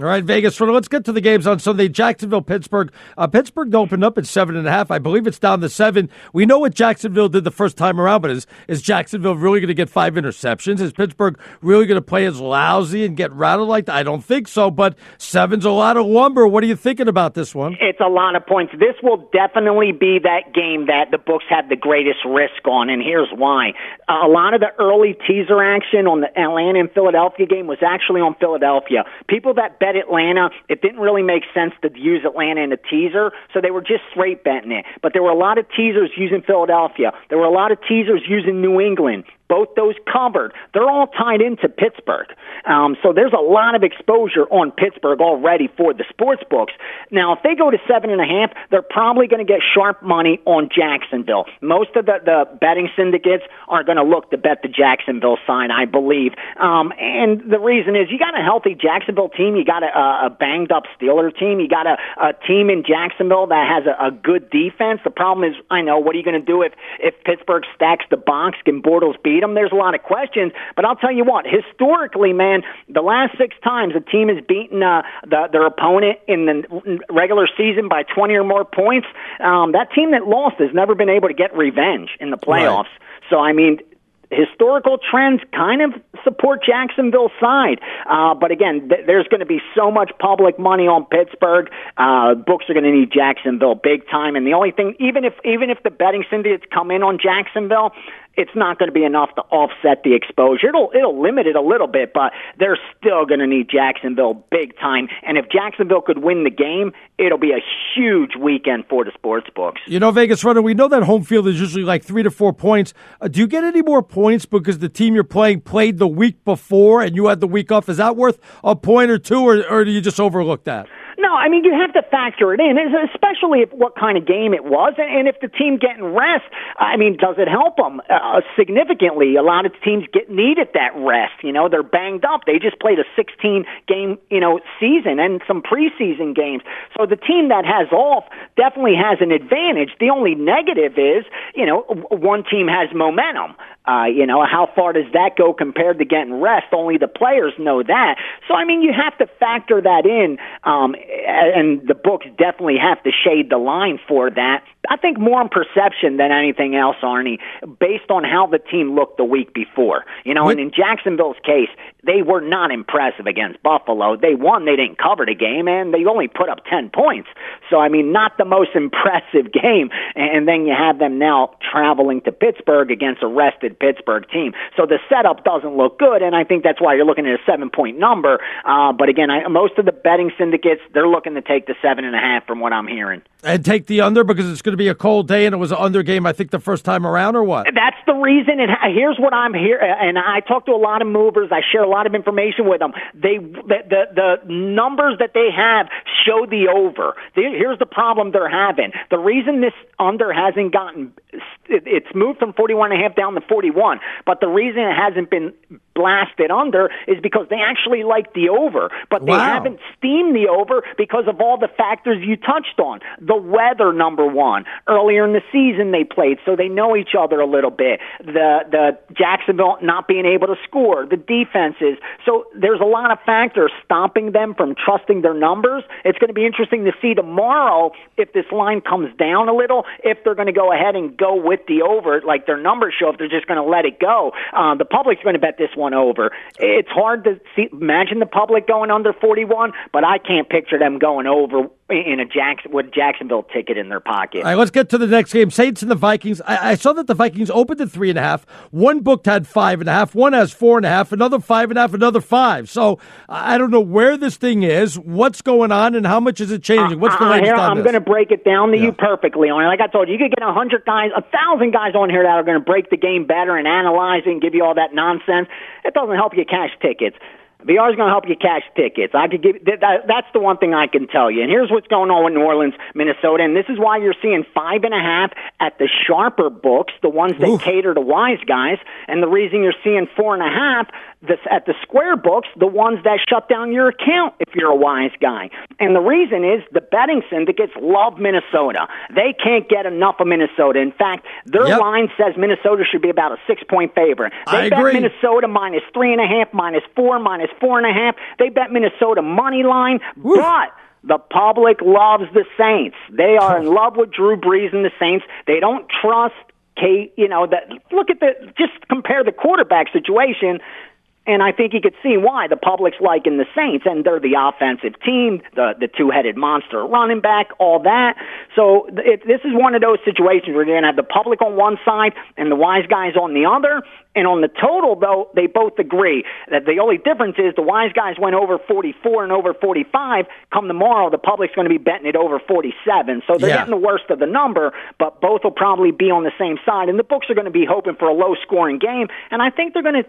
All right, Vegas. Let's get to the games on Sunday. Jacksonville, Pittsburgh. Uh, Pittsburgh opened up at seven and a half. I believe it's down to seven. We know what Jacksonville did the first time around, but is is Jacksonville really going to get five interceptions? Is Pittsburgh really going to play as lousy and get rattled like that? I don't think so. But seven's a lot of lumber. What are you thinking about this one? It's a lot of points. This will definitely be that game that the books have the greatest risk on, and here's why. A lot of the early teaser action on the Atlanta and Philadelphia game was actually on Philadelphia. People that bet Atlanta, it didn't really make sense to use Atlanta in a teaser, so they were just straight betting it. But there were a lot of teasers using Philadelphia. There were a lot of teasers using New England. Both those covered. They're all tied into Pittsburgh. Um, so there's a lot of exposure on Pittsburgh already for the sports books. Now, if they go to seven and a half, they're probably going to get sharp money on Jacksonville. Most of the, the betting syndicates are going to look to bet the Jacksonville side, I believe. Um, and the reason is you got a healthy Jacksonville team, you got a, a banged up Steeler team, you got a, a team in Jacksonville that has a, a good defense. The problem is, I know, what are you going to do if, if Pittsburgh stacks the box? Can Bortles beat them? There's a lot of questions, but I'll tell you what, historically, man, the last six times a team has beaten uh, the, their opponent in the regular season by 20 or more points, um, that team that lost has never been able to get revenge in the playoffs. So, I mean, historical trends kind of support Jacksonville's side. Uh, but again, th- there's going to be so much public money on Pittsburgh. Uh, books are going to need Jacksonville big time. And the only thing, even if even if the betting syndicates come in on Jacksonville, it's not going to be enough to offset the exposure. It'll it'll limit it a little bit, but they're still going to need Jacksonville big time. And if Jacksonville could win the game, it'll be a huge weekend for the sports books. You know, Vegas runner, we know that home field is usually like three to four points. Uh, do you get any more points because the team you're playing played the week before and you had the week off? Is that worth a point or two, or, or do you just overlook that? No, I mean you have to factor it in, especially if what kind of game it was, and if the team getting rest. I mean, does it help them uh, significantly? A lot of teams get needed that rest. You know, they're banged up. They just played a 16 game, you know, season and some preseason games. So the team that has off definitely has an advantage. The only negative is, you know, one team has momentum. Uh, you know, how far does that go compared to getting rest? Only the players know that. So, I mean, you have to factor that in, um, and the books definitely have to shade the line for that. I think more on perception than anything else, Arnie, based on how the team looked the week before. You know, and in Jacksonville's case, they were not impressive against Buffalo. They won, they didn't cover the game, and they only put up 10 points. So, I mean, not the most impressive game. And then you have them now traveling to Pittsburgh against a rested Pittsburgh team. So the setup doesn't look good, and I think that's why you're looking at a seven point number. Uh, but again, I, most of the betting syndicates, they're looking to take the seven and a half from what I'm hearing. And take the under because it's going to be a cold day and it was an under game, I think, the first time around, or what? That's the reason. And uh, here's what I'm here. Uh, and I talk to a lot of movers. I share a lot of information with them. They the the, the numbers that they have show the over. Here's the problem they're having. The reason this under hasn't gotten it's moved from 41 and a half down to 41, but the reason it hasn't been blasted under is because they actually like the over, but they Wow. haven't steamed the over because of all the factors you touched on. The weather, number one. Earlier in the season they played, so they know each other a little bit. The the Jacksonville not being able to score, the defenses. So there's a lot of factors stopping them from trusting their numbers. It's going to be interesting to see tomorrow if this line comes down a little, if they're going to go ahead and go with the over, like their numbers show, if they're just going to let it go. Uh, the public's going to bet this one over. It's hard to see, imagine the public going under 41, but I can't picture them going over in a Jackson with Jacksonville ticket in their pocket. All right, let's get to the next game. Saints and the Vikings. I, I saw that the Vikings opened at three and a half. One booked had five and a half. One has four and a half. Another five and a half. Another five. So I don't know where this thing is, what's going on, and how much is it changing. What's the Uh, latest on I'm going to break it down to you perfectly. On like I told you, you could get a hundred guys, a thousand guys on here that are going to break the game better and analyze it and give you all that nonsense. It doesn't help you cash tickets. VR is going to help you cash tickets. I could give that, that, that's the one thing I can tell you. And here's what's going on in New Orleans, Minnesota, and this is why you're seeing five and a half at the sharper books, the ones that cater to wise guys, and the reason you're seeing four and a half this, at the square books, the ones that shut down your account if you're a wise guy. And the reason is the betting syndicates love Minnesota. They can't get enough of Minnesota. In fact, their Yep. line says Minnesota should be about a six point favorite. They I bet agree. Minnesota minus three and a half, minus four, minus four and a half. They bet Minnesota money line, but the public loves the Saints. They are in love with Drew Brees and the Saints. They don't trust Case. You know that. Look at the just compare the quarterback situation. And I think you could see why the public's liking the Saints, and they're the offensive team, the the two headed monster running back, all that. So it, this is one of those situations where you're going to have the public on one side and the wise guys on the other. And on the total, though, they both agree that the only difference is the wise guys went over 44 and over 45. Come tomorrow, the public's going to be betting it over 47. So they're Yeah. getting the worst of the number, but both will probably be on the same side. And the books are going to be hoping for a low scoring game. And I think they're going to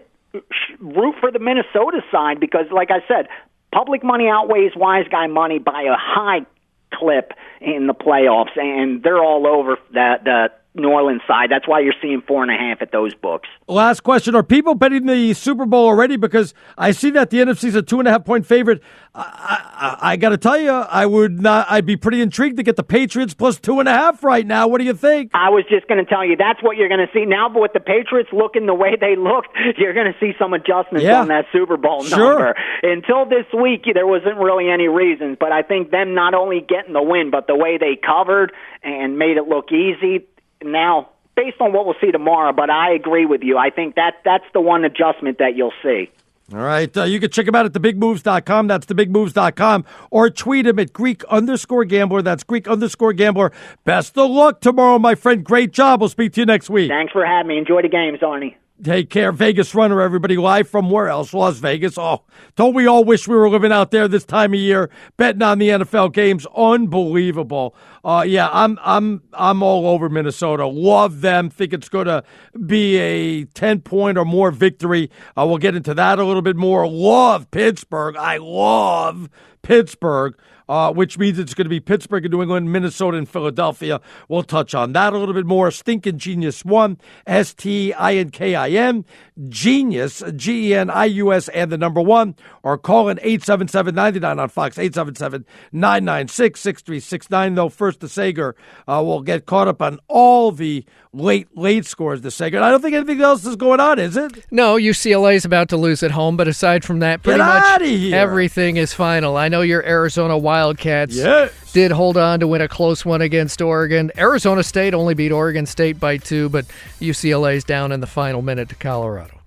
root for the Minnesota side because, like I said, public money outweighs wise guy money by a high clip in the playoffs, and they're all over that the New Orleans side. That's why you're seeing four and a half at those books. Last question: Are people betting the Super Bowl already? Because I see that the NFC's a two and a half point favorite. I, I, I got to tell you, I would not. I'd be pretty intrigued to get the Patriots plus two and a half right now. What do you think? I was just going to tell you that's what you're going to see now. But with the Patriots looking the way they looked, you're going to see some adjustments Yeah. on that Super Bowl Sure. number. Until this week, there wasn't really any reasons. But I think them not only getting the win, but the way they covered and made it look easy. Now, based on what we'll see tomorrow, but I agree with you. I think that that's the one adjustment that you'll see. All right. Uh, you can check him out at thebigmoves.com. That's thebigmoves.com. Or tweet him at Greek underscore gambler. That's Greek underscore gambler. Best of luck tomorrow, my friend. Great job. We'll speak to you next week. Thanks for having me. Enjoy the games, Arnie. Take care. Vegas Runner, everybody. Live from where else? Las Vegas. Oh, don't we all wish we were living out there this time of year, betting on the NFL games? Unbelievable. Uh, yeah, I'm I'm I'm all over Minnesota. Love them. Think it's going to be a ten point or more victory. Uh, we'll get into that a little bit more. Love Pittsburgh. I love Pittsburgh. Uh, which means it's going to be Pittsburgh and New England, Minnesota, and Philadelphia. We'll touch on that a little bit more. Stinking Genius One, S T I N K I N, Genius, G E N I U S, and the number one, or call in 877 99 on Fox, 877 996 6369. Though, first, the Sager uh, will get caught up on all the late, late scores this second. I don't think anything else is going on, is it? No, UCLA is about to lose at home, but aside from that, pretty much everything is final. I know your Arizona Wildcats Yes. did hold on to win a close one against Oregon. Arizona State only beat Oregon State by two, but UCLA's down in the final minute to Colorado.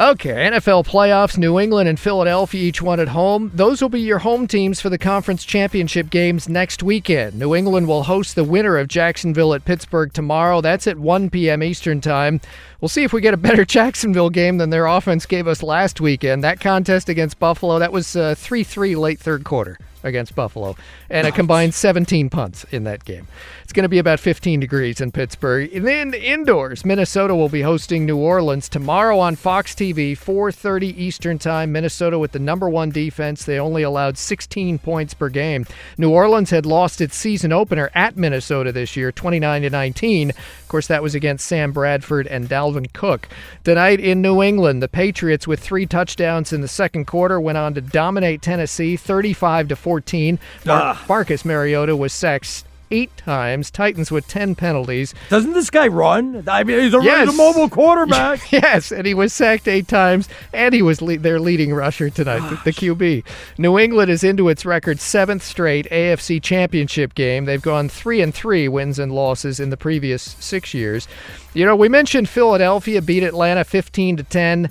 Okay, NFL playoffs, New England and Philadelphia, each one at home. Those will be your home teams for the conference championship games next weekend. New England will host the winner of Jacksonville at Pittsburgh tomorrow. That's at 1 p.m. Eastern Time. We'll see if we get a better Jacksonville game than their offense gave us last weekend. That contest against Buffalo, that was uh, 3 3 late third quarter. Against Buffalo and a combined 17 punts in that game. It's going to be about 15 degrees in Pittsburgh. And then indoors, Minnesota will be hosting New Orleans tomorrow on Fox TV, 4:30 Eastern Time. Minnesota with the number 1 defense. They only allowed 16 points per game. New Orleans had lost its season opener at Minnesota this year, 29 to 19. Of course, that was against Sam Bradford and Dalvin Cook. Tonight in New England, the Patriots with 3 touchdowns in the second quarter went on to dominate Tennessee 35 to 14. Mar- ah. Marcus Mariota was sacked eight times. Titans with 10 penalties. Doesn't this guy run? I mean, he's a, Yes. he's a mobile quarterback. yes, and he was sacked eight times, and he was le- their leading rusher tonight, the, the QB. New England is into its record seventh straight AFC Championship game. They've gone three and three wins and losses in the previous six years. You know, we mentioned Philadelphia beat Atlanta 15 to 10.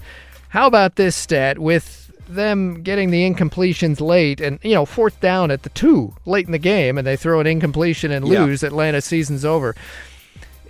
How about this stat with them getting the incompletions late and you know fourth down at the two late in the game and they throw an incompletion and Yeah. lose atlanta season's over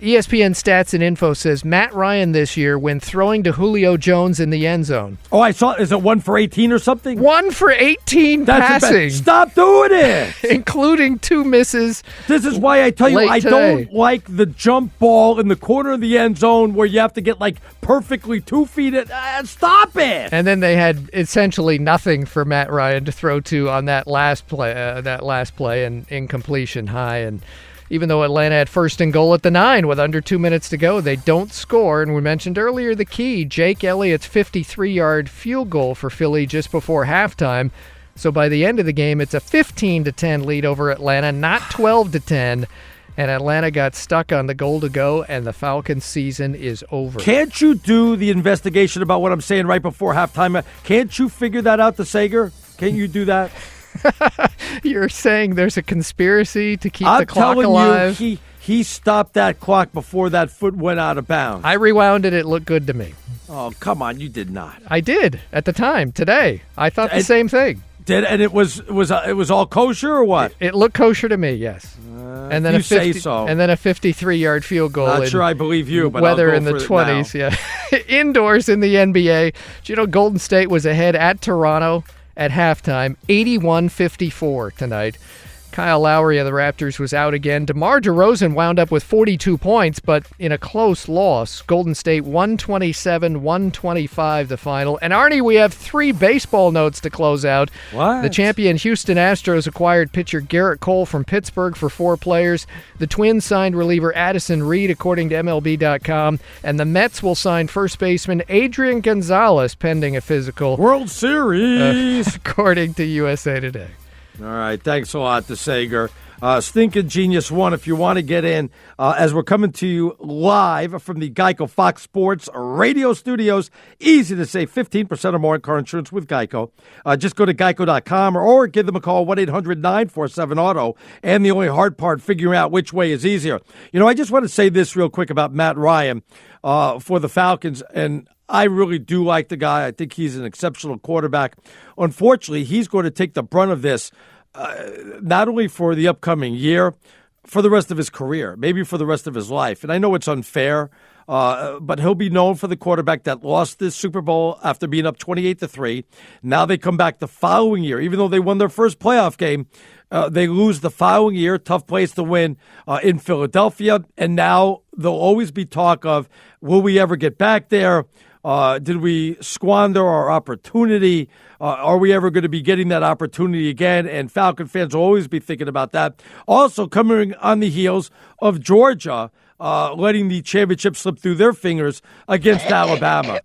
ESPN Stats and Info says Matt Ryan this year, when throwing to Julio Jones in the end zone, Oh, I saw. Is it one for eighteen or something? one for 18 That's passing. Stop doing it. including two misses. This is why I tell you I today. don't like the jump ball in the corner of the end zone where you have to get like perfectly two feet. In. Uh, stop it. And then they had essentially nothing for Matt Ryan to throw to on that last play, uh, that last play, and incompletion high. And even though Atlanta had first and goal at the nine with under two minutes to go, they don't score. And we mentioned earlier the key: Jake Elliott's 53-yard field goal for Philly just before halftime. So by the end of the game, it's a 15 to 10 lead over Atlanta, not 12 to 10. And Atlanta got stuck on the goal to go, and the Falcons' season is over. Can't you do the investigation about what I'm saying right before halftime? Can't you figure that out, the Sager? Can't you do that? You're saying there's a conspiracy to keep I'm the clock telling alive? you, he he stopped that clock before that foot went out of bounds. I rewound it. It looked good to me. oh, come on, you did not. I did at the time today. I thought the And- same thing. Did and it was it was uh, it was all kosher or what? It looked kosher to me. Yes. and then Uh, you a 50, say so. And then a 53-yard field goal. Not in sure I believe you, but weather in the for it 20s. Yeah. Indoors in the NBA. Do you know Golden State was ahead at Toronto at halftime, 81-54 tonight. Kyle Lowry of the Raptors was out again. DeMar DeRozan wound up with 42 points, but in a close loss. Golden State 127 125 the final. And Arnie, we have three baseball notes to close out. What? The champion Houston Astros acquired pitcher Gerrit Cole from Pittsburgh for four players. The Twins signed reliever Addison Reed, according to MLB.com. And the Mets will sign first baseman Adrian Gonzalez pending a physical, World Series. according to USA Today. All right, thanks a lot, the Sager. Uh, Stinking Genius One. If you want to get in, uh, as we're coming to you live from the Geico Fox Sports Radio Studios, easy to save fifteen percent or more on car insurance with Geico. Uh, just go to geico.com or, or give them a call 1 800 947 Auto. And the only hard part, figuring out which way is easier. You know, I just want to say this real quick about Matt Ryan uh, for the Falcons, and I really do like the guy. I think he's an exceptional quarterback. Unfortunately, he's going to take the brunt of this, uh, not only for the upcoming year, for the rest of his career, maybe for the rest of his life. And I know it's unfair, uh, but he'll be known for the quarterback that lost this Super Bowl after being up 28 to 3. Now they come back the following year, even though they won their first playoff game. Uh, they lose the following year, tough place to win uh, in Philadelphia, and now there'll always be talk of will we ever get back there? Uh, did we squander our opportunity? Uh, are we ever going to be getting that opportunity again? And Falcon fans will always be thinking about that. Also, coming on the heels of Georgia uh, letting the championship slip through their fingers against Alabama.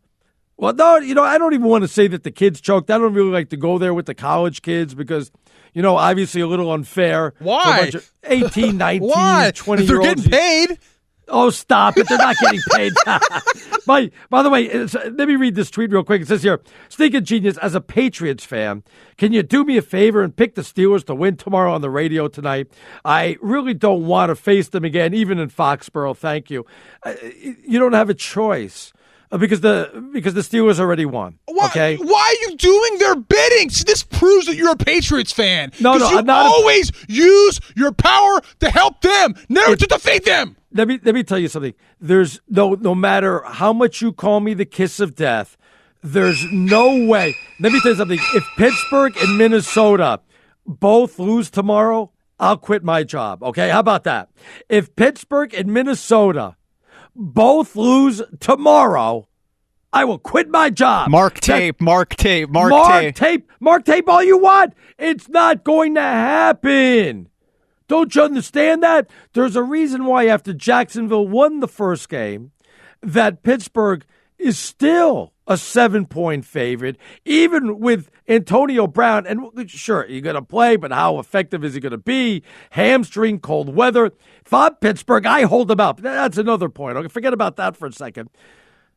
Well, no, you know, I don't even want to say that the kids choked. I don't really like to go there with the college kids because, you know, obviously a little unfair. a Why? bunch of 18, 19, Why? 20 If they're year olds. getting paid. Oh, stop it. They're not getting paid. by, by the way, let me read this tweet real quick. It says here Stinking Genius, as a Patriots fan, can you do me a favor and pick the Steelers to win tomorrow on the radio tonight? I really don't want to face them again, even in Foxborough. Thank you. Uh, You don't have a choice. uh, Because the because the Steelers already won. Why, Okay. why are you doing their bidding? See, this proves that you're a Patriots fan. No, no, you I'm not a- always use your power to help them, never to defeat them. Let me let me tell you something. There's no no matter how much you call me the kiss of death, there's no way. Let me tell you something. If Pittsburgh and Minnesota both lose tomorrow, I'll quit my job. Okay, how about that? If Pittsburgh and Minnesota both lose tomorrow, I will quit my job. Mark tape, mark tape, mark, mark tape. Mark tape, mark tape all you want. It's not going to happen. Don't you understand that? There's a reason why after Jacksonville won the first game, that Pittsburgh is still a seven point favorite, even with Antonio Brown. And sure, you're going to play, but how effective is he going to be? Hamstring, cold weather. If I'm Pittsburgh, I hold them up. That's another point. Okay, forget about that for a second.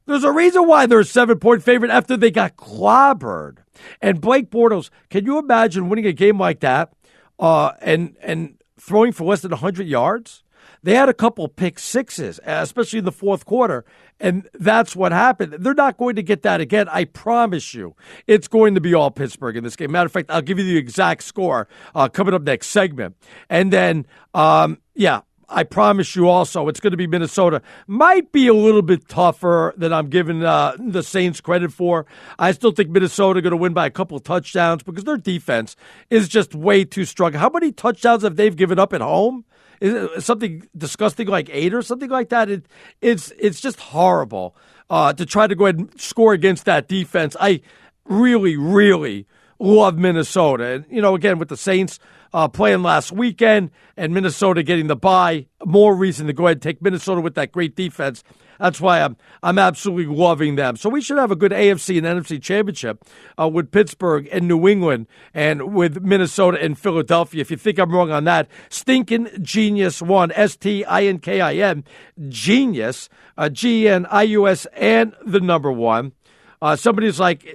There's a reason why they're a seven point favorite after they got clobbered. And Blake Bortles, can you imagine winning a game like that uh, and and throwing for less than 100 yards? They had a couple pick sixes, especially in the fourth quarter, and that's what happened. They're not going to get that again. I promise you. It's going to be all Pittsburgh in this game. Matter of fact, I'll give you the exact score uh, coming up next segment. And then, um, yeah, I promise you also it's going to be Minnesota. Might be a little bit tougher than I'm giving uh, the Saints credit for. I still think Minnesota going to win by a couple touchdowns because their defense is just way too strong. How many touchdowns have they given up at home? Is something disgusting like eight or something like that? It, it's it's just horrible uh, to try to go ahead and score against that defense. I really, really love Minnesota. And, you know, again, with the Saints uh, playing last weekend and Minnesota getting the bye, more reason to go ahead and take Minnesota with that great defense. That's why I'm I'm absolutely loving them. So we should have a good AFC and NFC championship uh, with Pittsburgh and New England and with Minnesota and Philadelphia. If you think I'm wrong on that, stinking genius one S T I N K I N genius uh, G N I U S and the number one. Uh, somebody's like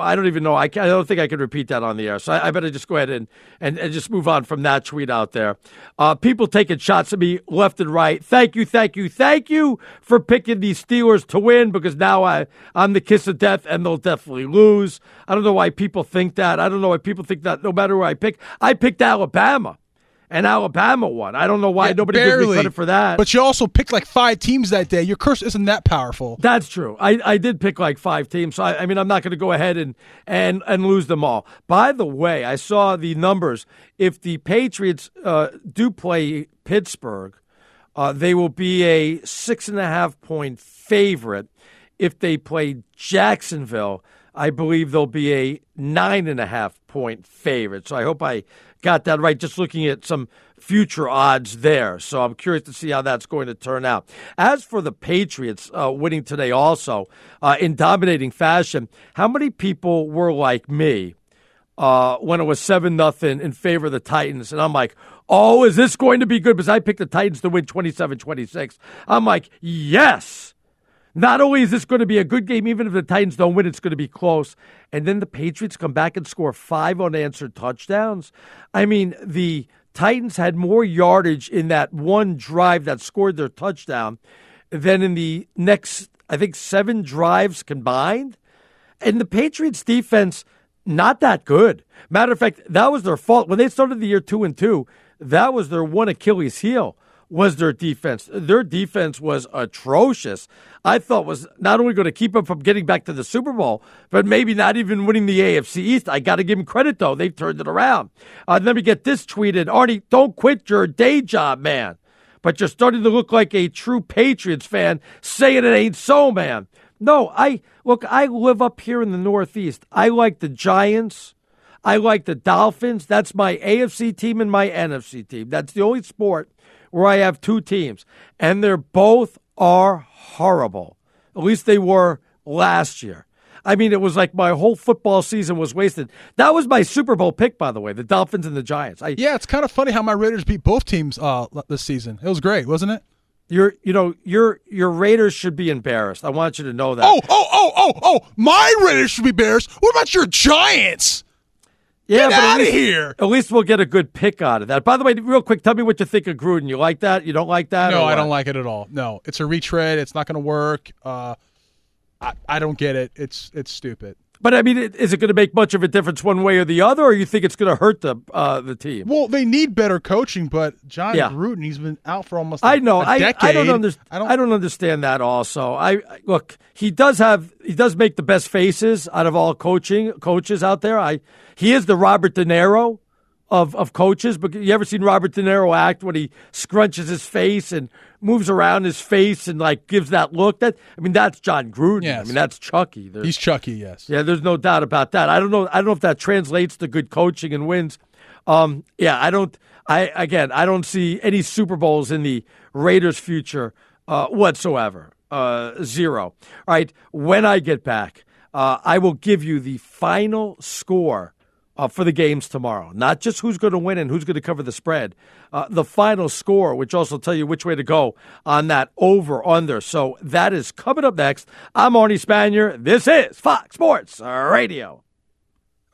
well, I don't even know. I, I, don't think I can repeat that on the air. So I, I better just go ahead and, and, and, just move on from that tweet out there. Uh, people taking shots at me left and right. Thank you, thank you, thank you for picking these Steelers to win because now I, I'm the kiss of death and they'll definitely lose. I don't know why people think that. I don't know why people think that no matter where I pick. I picked Alabama and Alabama won. I don't know why yeah, nobody barely. gives me credit for that. But you also picked like five teams that day. Your curse isn't that powerful. That's true. I, I did pick like five teams. So I, I mean, I'm not going to go ahead and, and and lose them all. By the way, I saw the numbers. If the Patriots uh, do play Pittsburgh, uh, they will be a six and a half point favorite. If they play Jacksonville, I believe they'll be a nine and a half point favorite. So I hope I got that right just looking at some future odds there. So I'm curious to see how that's going to turn out. As for the Patriots uh, winning today, also uh, in dominating fashion, how many people were like me? Uh, when it was seven nothing in favor of the Titans, and I'm like, "Oh, is this going to be good?" Because I picked the Titans to win 27-26. I'm like, "Yes." Not only is this going to be a good game, even if the Titans don't win, it's going to be close. And then the Patriots come back and score five unanswered touchdowns. I mean, the Titans had more yardage in that one drive that scored their touchdown than in the next, I think, seven drives combined. And the Patriots defense, not that good. Matter of fact, that was their fault. When they started the year two and two, that was their one Achilles heel was their defense. Their defense was atrocious. I thought was not only going to keep them from getting back to the Super Bowl, but maybe not even winning the AFC East. I got to give them credit though; they've turned it around. Uh, let me get this tweeted: Arnie, don't quit your day job, man. But you're starting to look like a true Patriots fan, saying it ain't so, man. No, I look. I live up here in the Northeast. I like the Giants. I like the Dolphins. That's my AFC team and my NFC team. That's the only sport where I have two teams, and they're both are horrible. At least they were last year. I mean, it was like my whole football season was wasted. That was my Super Bowl pick, by the way, the Dolphins and the Giants. I, yeah, it's kind of funny how my Raiders beat both teams uh, this season. It was great, wasn't it? Your, you know, your your Raiders should be embarrassed. I want you to know that. Oh, oh, oh, oh, oh! My Raiders should be embarrassed. What about your Giants? Yeah, Get out of here. At least we'll get a good pick out of that. By the way, real quick, tell me what you think of Gruden. You like that? You don't like that? No, I don't like it at all. No, it's a retread. It's not going to work. Uh, I, I don't get it. It's it's stupid. But I mean, is it going to make much of a difference one way or the other, or you think it's going to hurt the uh, the team? Well, they need better coaching, but Jon yeah. Gruden, he's been out for almost. A, I know. I, I don't understand. I don't, I don't understand that. Also, I look. He does have. He does make the best faces out of all coaching coaches out there. I. He is the Robert De Niro of of coaches. But you ever seen Robert De Niro act when he scrunches his face and moves around his face and like gives that look? That I mean, that's Jon Gruden. Yes. I mean, that's Chucky. There's- He's Chucky, yes. yeah, there's no doubt about that. I don't know. I don't know if that translates to good coaching and wins. Um, yeah, I don't. I again, I don't see any Super Bowls in the Raiders' future uh, whatsoever. Uh, zero. All right. When I get back, uh, I will give you the final score uh, for the games tomorrow. Not just who's going to win and who's going to cover the spread. Uh, the final score, which also tell you which way to go on that over under. So that is coming up next. I'm Arnie Spanier. This is Fox Sports Radio.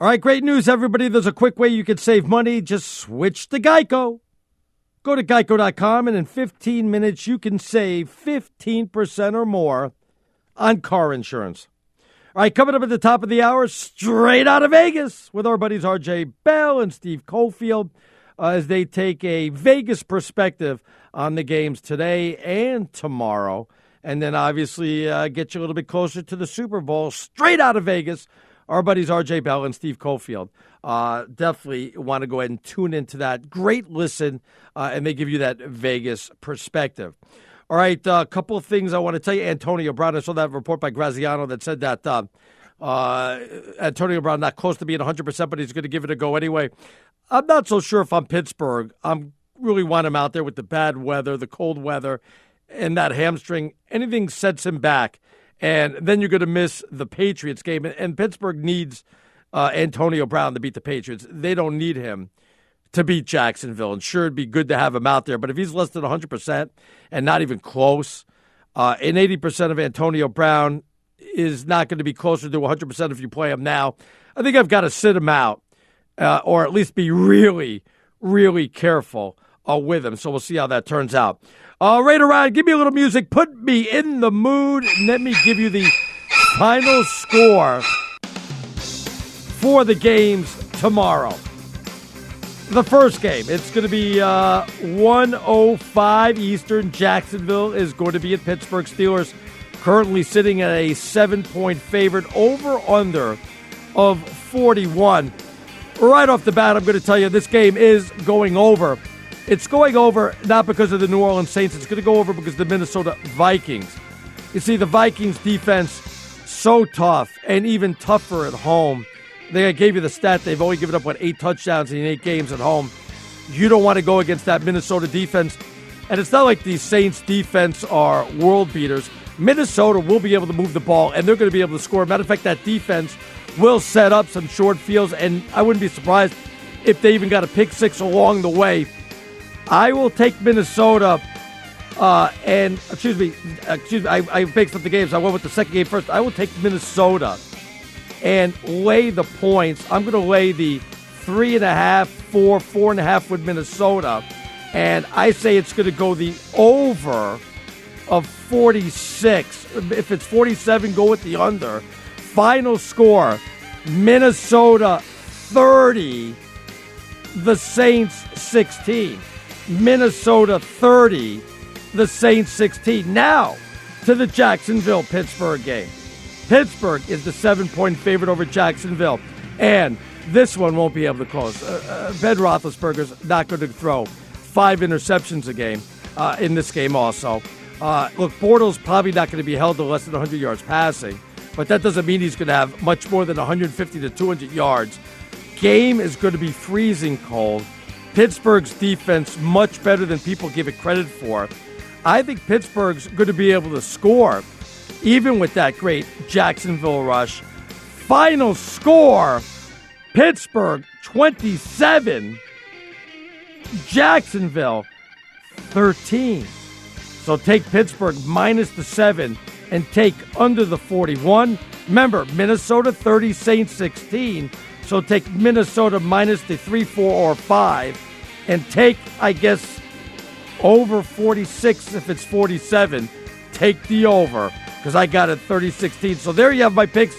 All right, great news, everybody. There's a quick way you can save money. Just switch to Geico. Go to geico.com, and in 15 minutes, you can save 15% or more on car insurance. All right, coming up at the top of the hour, straight out of Vegas with our buddies RJ Bell and Steve Cofield uh, as they take a Vegas perspective on the games today and tomorrow. And then obviously uh, get you a little bit closer to the Super Bowl straight out of Vegas. Our buddies RJ Bell and Steve Cofield uh, definitely want to go ahead and tune into that. Great listen, uh, and they give you that Vegas perspective. All right, a uh, couple of things I want to tell you. Antonio Brown, I saw that report by Graziano that said that uh, uh, Antonio Brown not close to being 100%, but he's going to give it a go anyway. I'm not so sure if I'm Pittsburgh. I'm really want him out there with the bad weather, the cold weather, and that hamstring. Anything sets him back, and then you're going to miss the Patriots game. And Pittsburgh needs uh, Antonio Brown to beat the Patriots. They don't need him to beat Jacksonville. And sure, it'd be good to have him out there, but if he's less than 100% and not even close, uh, and 80% of Antonio Brown is not going to be closer to 100% if you play him now, I think I've got to sit him out uh, or at least be really, really careful uh, with him. So we'll see how that turns out. Uh, right around, give me a little music, put me in the mood, and let me give you the final score for the games tomorrow. The first game, it's going to be uh, 105 Eastern. Jacksonville is going to be at Pittsburgh Steelers, currently sitting at a seven point favorite over under of 41. Right off the bat, I'm going to tell you this game is going over. It's going over not because of the New Orleans Saints, it's going to go over because of the Minnesota Vikings. You see, the Vikings defense so tough and even tougher at home. They gave you the stat. They've only given up, what, eight touchdowns in eight games at home. You don't want to go against that Minnesota defense. And it's not like the Saints defense are world beaters. Minnesota will be able to move the ball, and they're going to be able to score. Matter of fact, that defense will set up some short fields, and I wouldn't be surprised if they even got a pick six along the way. I will take Minnesota. Uh, and excuse me, excuse me, I, I mixed up the games. I went with the second game first. I will take Minnesota and lay the points. I'm going to lay the three and a half, four, four and a half with Minnesota. And I say it's going to go the over of 46. If it's 47, go with the under. Final score Minnesota 30, the Saints 16. Minnesota 30, the Saints 16. Now to the Jacksonville Pittsburgh game. Pittsburgh is the seven point favorite over Jacksonville. And this one won't be able to close. Uh, uh, ben Roethlisberger's not going to throw five interceptions a game uh, in this game, also. Uh, look, Bortles probably not going to be held to less than 100 yards passing, but that doesn't mean he's going to have much more than 150 to 200 yards. Game is going to be freezing cold. Pittsburgh's defense much better than people give it credit for. I think Pittsburgh's going to be able to score even with that great Jacksonville rush. Final score Pittsburgh 27, Jacksonville 13. So take Pittsburgh minus the 7 and take under the 41. Remember, Minnesota 30, Saints 16. So take Minnesota minus the 3, 4, or 5 and take, I guess, over 46 if it's 47. Take the over because I got it 30 16. So there you have my picks.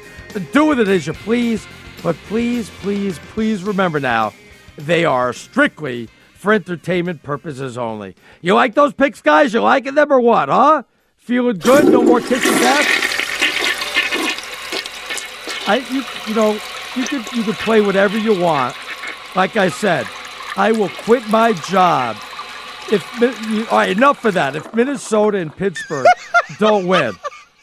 Do with it as you please. But please, please, please remember now, they are strictly for entertainment purposes only. You like those picks, guys? You liking them or what, huh? Feeling good? No more kicking back? I, you, you know, you could, you could play whatever you want. Like I said, I will quit my job if all right, enough of that. If Minnesota and Pittsburgh don't win,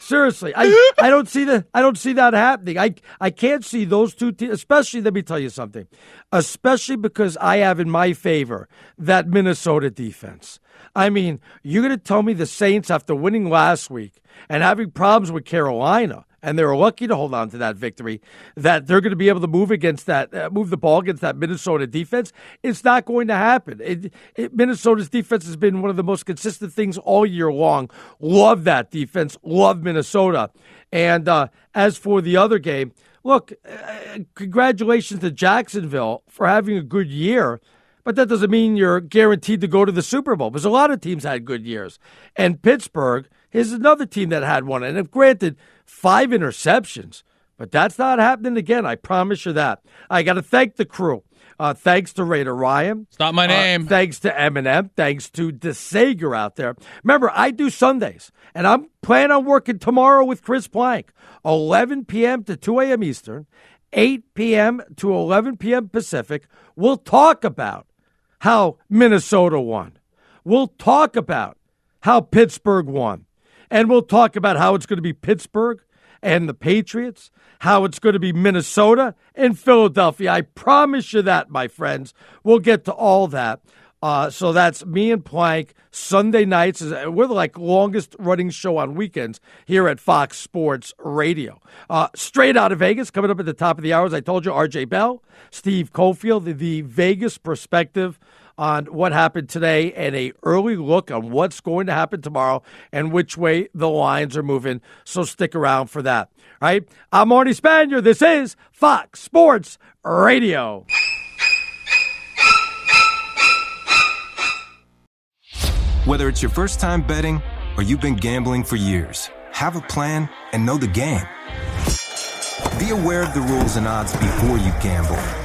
seriously, I, I don't see the I don't see that happening. I I can't see those two teams. Especially, let me tell you something. Especially because I have in my favor that Minnesota defense. I mean, you're going to tell me the Saints after winning last week and having problems with Carolina and they were lucky to hold on to that victory, that they're going to be able to move against that, uh, move the ball against that Minnesota defense. It's not going to happen. It, it, Minnesota's defense has been one of the most consistent things all year long. Love that defense. Love Minnesota. And uh, as for the other game, look, uh, congratulations to Jacksonville for having a good year. But that doesn't mean you're guaranteed to go to the Super Bowl because a lot of teams had good years. And Pittsburgh is another team that had one. And if granted, five interceptions. But that's not happening again. I promise you that. I got to thank the crew. Uh, thanks to Raider Ryan. It's not my name. Uh, thanks to Eminem. Thanks to the Sager out there. Remember, I do Sundays, and I'm planning on working tomorrow with Chris Plank, 11 p.m. to 2 a.m. Eastern, 8 p.m. to 11 p.m. Pacific. We'll talk about how Minnesota won. We'll talk about how Pittsburgh won. And we'll talk about how it's going to be Pittsburgh and the Patriots, how it's going to be Minnesota and Philadelphia. I promise you that, my friends. We'll get to all that. Uh, so that's me and Plank Sunday nights. We're the like longest running show on weekends here at Fox Sports Radio. Uh, straight out of Vegas, coming up at the top of the hours. I told you, RJ Bell, Steve Cofield, the, the Vegas perspective on what happened today and a early look on what's going to happen tomorrow and which way the lines are moving. So stick around for that. All right. I'm Arnie Spanier. This is Fox Sports Radio. Whether it's your first time betting or you've been gambling for years, have a plan and know the game. Be aware of the rules and odds before you gamble.